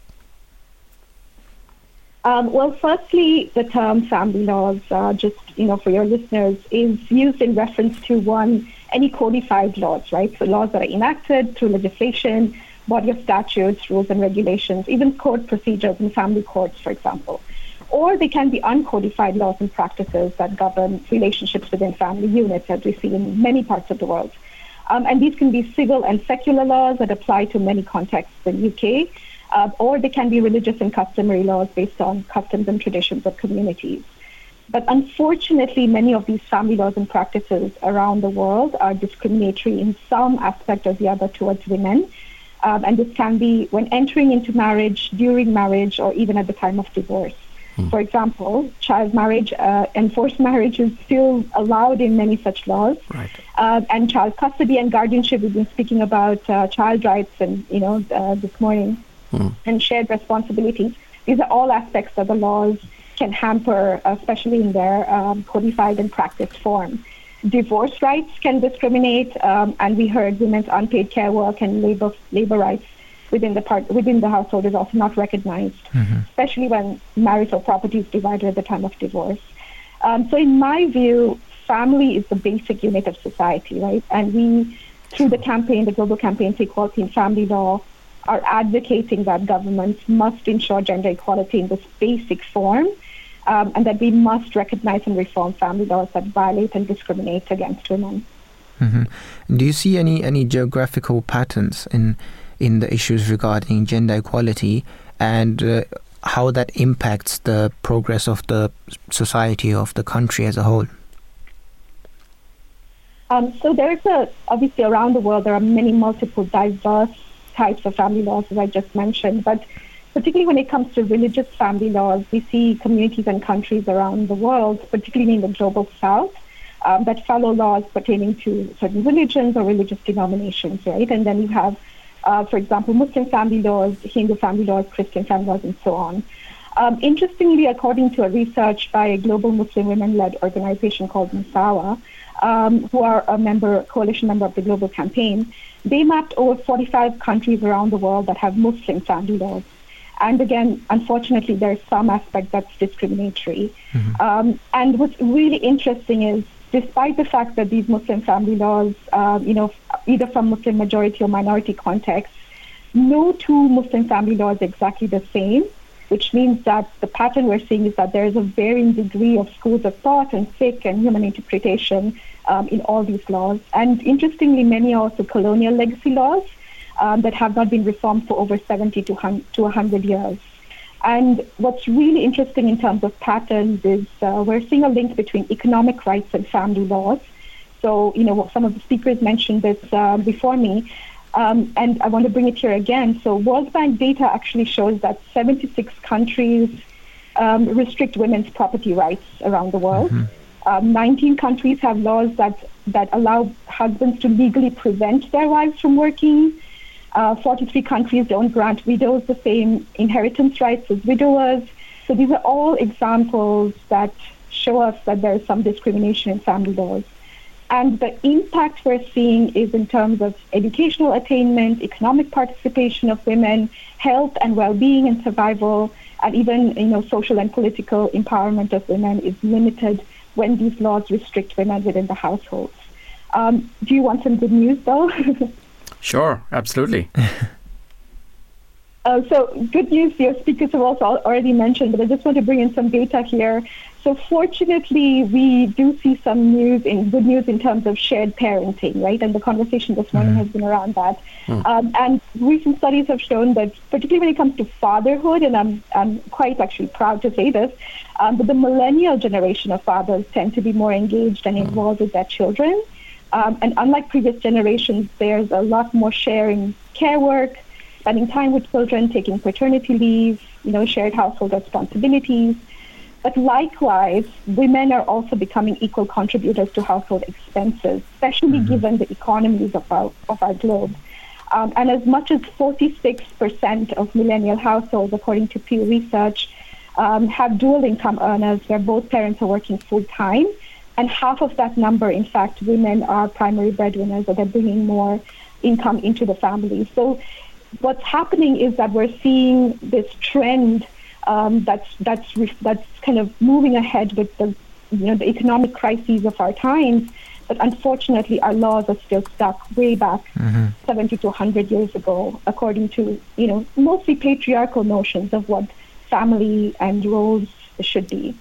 Um, well, firstly, the term family laws, uh, just you know, for your listeners, is used in reference to one any codified laws, right? So laws that are enacted through legislation, body of statutes, rules and regulations, even court procedures in family courts, for example. Or they can be uncodified laws and practices that govern relationships within family units, as we see in many parts of the world. Um, and these can be civil and secular laws that apply to many contexts in UK, uh, or they can be religious and customary laws based on customs and traditions of communities. But unfortunately, many of these family laws and practices around the world are discriminatory in some aspect or the other towards women. Um, and this can be when entering into marriage, during marriage, or even at the time of divorce. For example, child marriage, uh, enforced marriage is still allowed in many such laws. Right. Uh, and child custody and guardianship, we've been speaking about uh, child rights and, you know, uh, this morning, and shared responsibilities. These are all aspects of the laws can hamper, especially in their um, codified and practiced form. Divorce rights can discriminate, um, and we heard women's unpaid care work and labor labor rights within the part within the household is also not recognized, especially when marital property is divided at the time of divorce. Um, so, in my view, family is the basic unit of society, right? And we, through the campaign, the global campaign for equality in family law, are advocating that governments must ensure gender equality in this basic form, um, and that we must recognize and reform family laws that violate and discriminate against women. hmm Do you see any any geographical patterns in in the issues regarding gender equality and uh, how that impacts the progress of the society of the country as a whole? Um, so there's a obviously around the world there are many multiple diverse types of family laws as I just mentioned, but particularly when it comes to religious family laws, we see communities and countries around the world, particularly in the global south, um, that follow laws pertaining to certain religions or religious denominations, right? And then you have, uh, for example, Muslim family laws, Hindu family laws, Christian family laws, and so on. Um, interestingly, according to a research by a global Muslim women-led organization called Musawah, um, who are a member, coalition member of the global campaign, they mapped over 45 countries around the world that have Muslim family laws. And again, unfortunately, there's some aspect that's discriminatory. Um, and what's really interesting is, despite the fact that these Muslim family laws, um, you know, either from Muslim majority or minority contexts, no two Muslim family laws are exactly the same, which means that the pattern we're seeing is that there is a varying degree of schools of thought and fiqh and human interpretation um, in all these laws. And interestingly, many are also colonial legacy laws um, that have not been reformed for over 70 to 100, to 100 years. And what's really interesting in terms of patterns is uh, we're seeing a link between economic rights and family laws. So, you know, some of the speakers mentioned this uh, before me, um, and I want to bring it here again. So, World Bank data actually shows that 76 countries um, restrict women's property rights around the world. Um, 19 countries have laws that, that allow husbands to legally prevent their wives from working. Uh, 43 countries don't grant widows the same inheritance rights as widowers. So these are all examples that show us that there is some discrimination in family laws. And the impact we're seeing is in terms of educational attainment, economic participation of women, health and well-being and survival, and even you know social and political empowerment of women is limited when these laws restrict women within the households. Um, do you want some good news though? Sure, absolutely. Uh, so good news, your speakers have also already mentioned, but I just want to bring in some data here. So fortunately, we do see some news in good news in terms of shared parenting, right? And the conversation this morning has been around that. Um, and recent studies have shown that, particularly when it comes to fatherhood, and I'm, I'm quite actually proud to say this, um, but the millennial generation of fathers tend to be more engaged and involved with their children. Um, and unlike previous generations, there's a lot more sharing care work, spending time with children, taking paternity leave, you know, shared household responsibilities. But likewise, women are also becoming equal contributors to household expenses, especially given the economies of our, of our globe. Um, and as much as 46% of millennial households, according to Pew Research, um, have dual income earners where both parents are working full time. And half of that number, in fact, women are primary breadwinners, or they're bringing more income into the family. So, what's happening is that we're seeing this trend um, that's that's re- that's kind of moving ahead with the you know the economic crises of our times. But unfortunately, our laws are still stuck way back Mm-hmm. 70 to 100 years ago, according to you know mostly patriarchal notions of what family and roles should be.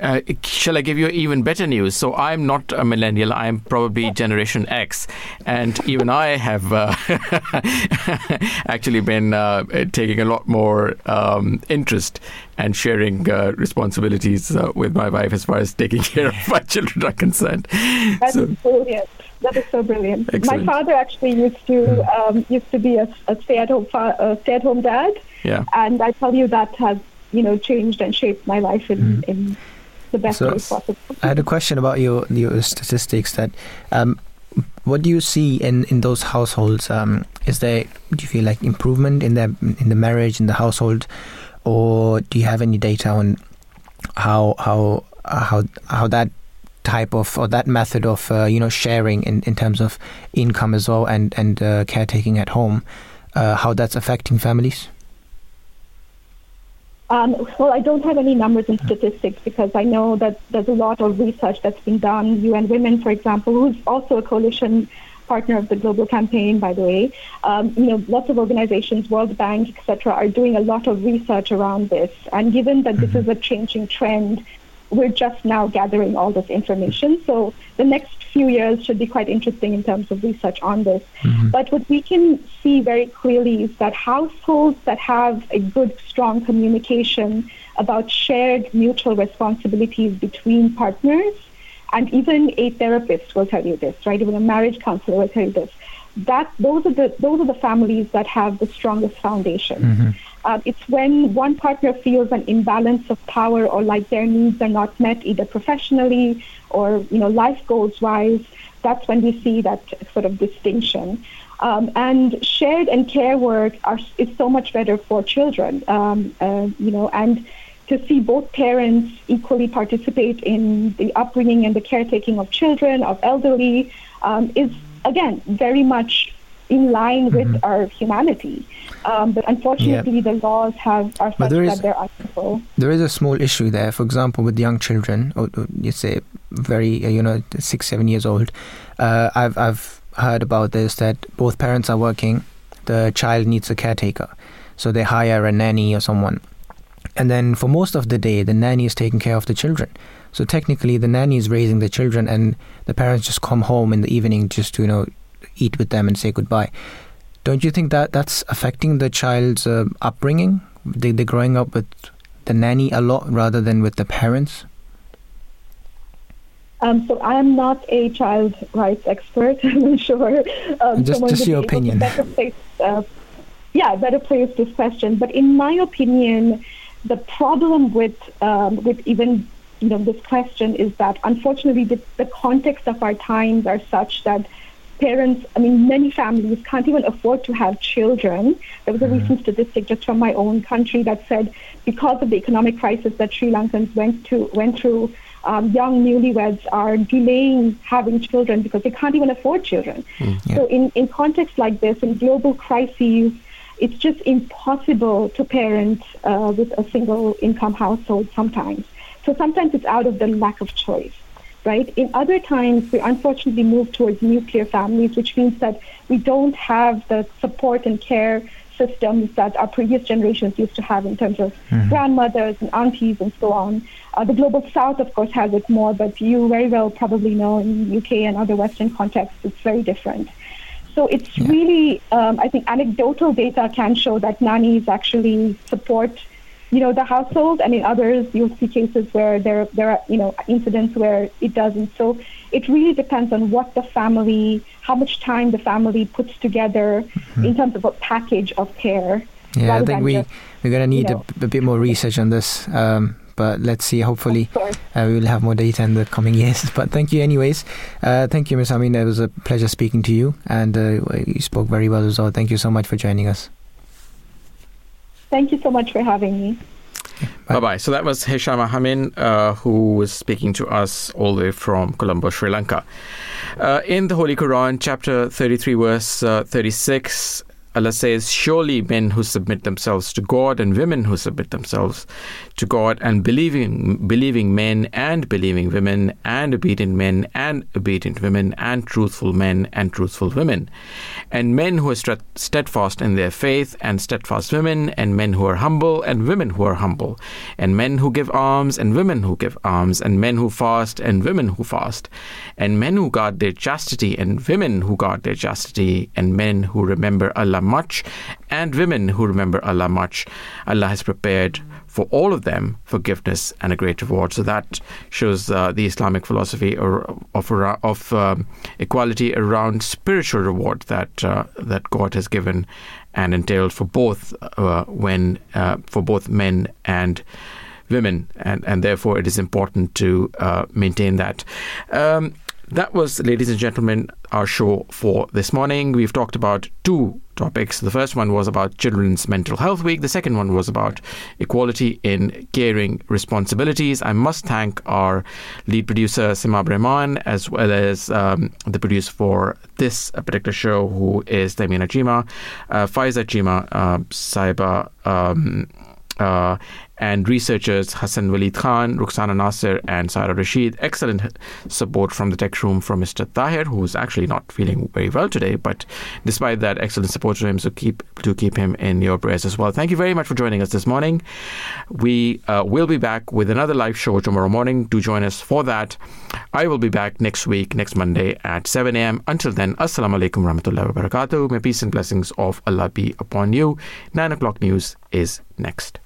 Uh, shall I give you even better news? So I'm not a millennial. I'm probably Generation X, and even I have uh, actually been uh, taking a lot more um, interest and sharing uh, responsibilities uh, with my wife as far as taking care of my children are concerned. That is So- brilliant. That is so brilliant. Excellent. My father actually used to um, used to be a, a stay-at-home fa- stay-at-home dad, Yeah. and I tell you that has you know changed and shaped my life in, in the best So- way possible. I had a question about your your statistics. That um, what do you see in in those households? Um, is there do you feel like improvement in the in the marriage in the household, or do you have any data on how how uh, how how that type of or that method of uh, you know sharing in, in terms of income as well and and uh, caretaking at home, uh, how that's affecting families? Um, well, I don't have any numbers and statistics because I know that there's a lot of research that's been done. UN Women, for example, who's also a coalition partner of the global campaign, by the way. Um, you know, lots of organizations, World Bank, etc., are doing a lot of research around this. And given that this is a changing trend, we're just now gathering all this information. So the next few years should be quite interesting in terms of research on this. Mm-hmm. But what we can see very clearly is that households that have a good, strong communication about shared mutual responsibilities between partners, and even a therapist will tell you this, right? Even a marriage counselor will tell you this. That those are the those are the families that have the strongest foundation. Uh, it's when one partner feels an imbalance of power or like their needs are not met either professionally or you know life goals wise. That's when we see that sort of distinction. Um, and shared and care work are, is so much better for children. Um, uh, you know, and to see both parents equally participate in the upbringing and the caretaking of children, of elderly, um, is again very much in line with our humanity. Um, but unfortunately, the laws have are such there is- that they're unequal. There is a small issue there. For example, with young children, or, or you say very, uh, you know, six, seven years old. Uh, I've I've heard about this that both parents are working. The child needs a caretaker, so they hire a nanny or someone, and then for most of the day, the nanny is taking care of the children. So technically, the nanny is raising the children, and the parents just come home in the evening just to you know eat with them and say goodbye. Don't you think that that's affecting the child's uh, upbringing? They they're growing up with the nanny a lot rather than with the parents. Um, so I am not a child rights expert. I'm sure. Um, Just- just your be able to opinion. better place, uh, yeah, better place this question. But in my opinion, the problem with um, with even you know this question is that unfortunately the, the context of our times are such that parents, I mean, many families can't even afford to have children. There was a recent statistic just from my own country that said because of the economic crisis that Sri Lankans went to went through, um, young newlyweds are delaying having children because they can't even afford children. So in, in contexts like this, in global crises, it's just impossible to parent uh, with a single income household sometimes. So sometimes it's out of the lack of choice, right? In other times, we unfortunately move towards nuclear families, which means that we don't have the support and care systems that our previous generations used to have in terms of grandmothers and aunties and so on. Uh, the global south, of course, has it more, but you very well probably know in UK and other Western contexts, it's very different. So it's really, um, I think, anecdotal data can show that nannies actually support, you know, the household, and in others you'll see cases where there there are, you know, incidents where it doesn't. So it really depends on what the family, how much time the family puts together in terms of a package of care. Yeah, I think we just, we're gonna need you know, a, a bit more research on this. Um, but let's see. Hopefully, uh, we will have more data in the coming years. But thank you, anyways. Uh, thank you, Ms. Amin. It was a pleasure speaking to you, and uh, you spoke very well as well. Thank you so much for joining us. Thank you so much for having me. Bye bye. So that was Hisham Amin, uh, who was speaking to us all the way from Colombo, Sri Lanka. Uh, in the Holy Quran, chapter 33, verse uh, 36, Allah says, Surely men who submit themselves to God and women who submit themselves to God and believing believing men and believing women and obedient men and obedient women and truthful men and truthful women and men who are steadfast in their faith and steadfast women and men who are humble and women who are humble and men who give alms and women who give alms and men who fast and women who fast and men who guard their chastity and women who guard their chastity and men who remember Allah much and women who remember Allah much Allah has prepared for all of them forgiveness and a great reward. So that shows uh, the Islamic philosophy of of um, equality around spiritual reward that uh, that God has given and entailed for both uh, when uh, for both men and women, and and therefore it is important to uh, maintain that. Um, that was, ladies and gentlemen, our show for this morning. We've talked about two topics. The first one was about Children's Mental Health Week. The second one was about equality in caring responsibilities. I must thank our lead producer, Simab Rehman, as well as um, the producer for this particular show, who is Tamina Jima, uh, Faiza uh, Saiba. Um, uh, and researchers Hassam Waleed Khan, Ruxana Nasser, and Saira Rashid. Excellent support from the tech room from Mr. Tahir, who's actually not feeling very well today, but despite that, excellent support to him. So keep to keep him in your prayers as well. Thank you very much for joining us this morning. We uh, will be back with another live show tomorrow morning. Do join us for that. I will be back next week, next Monday at 7 a.m. Until then, Assalamu alaikum warahmatullahi wabarakatuh. May peace and blessings of Allah be upon you. 9 o'clock news is next.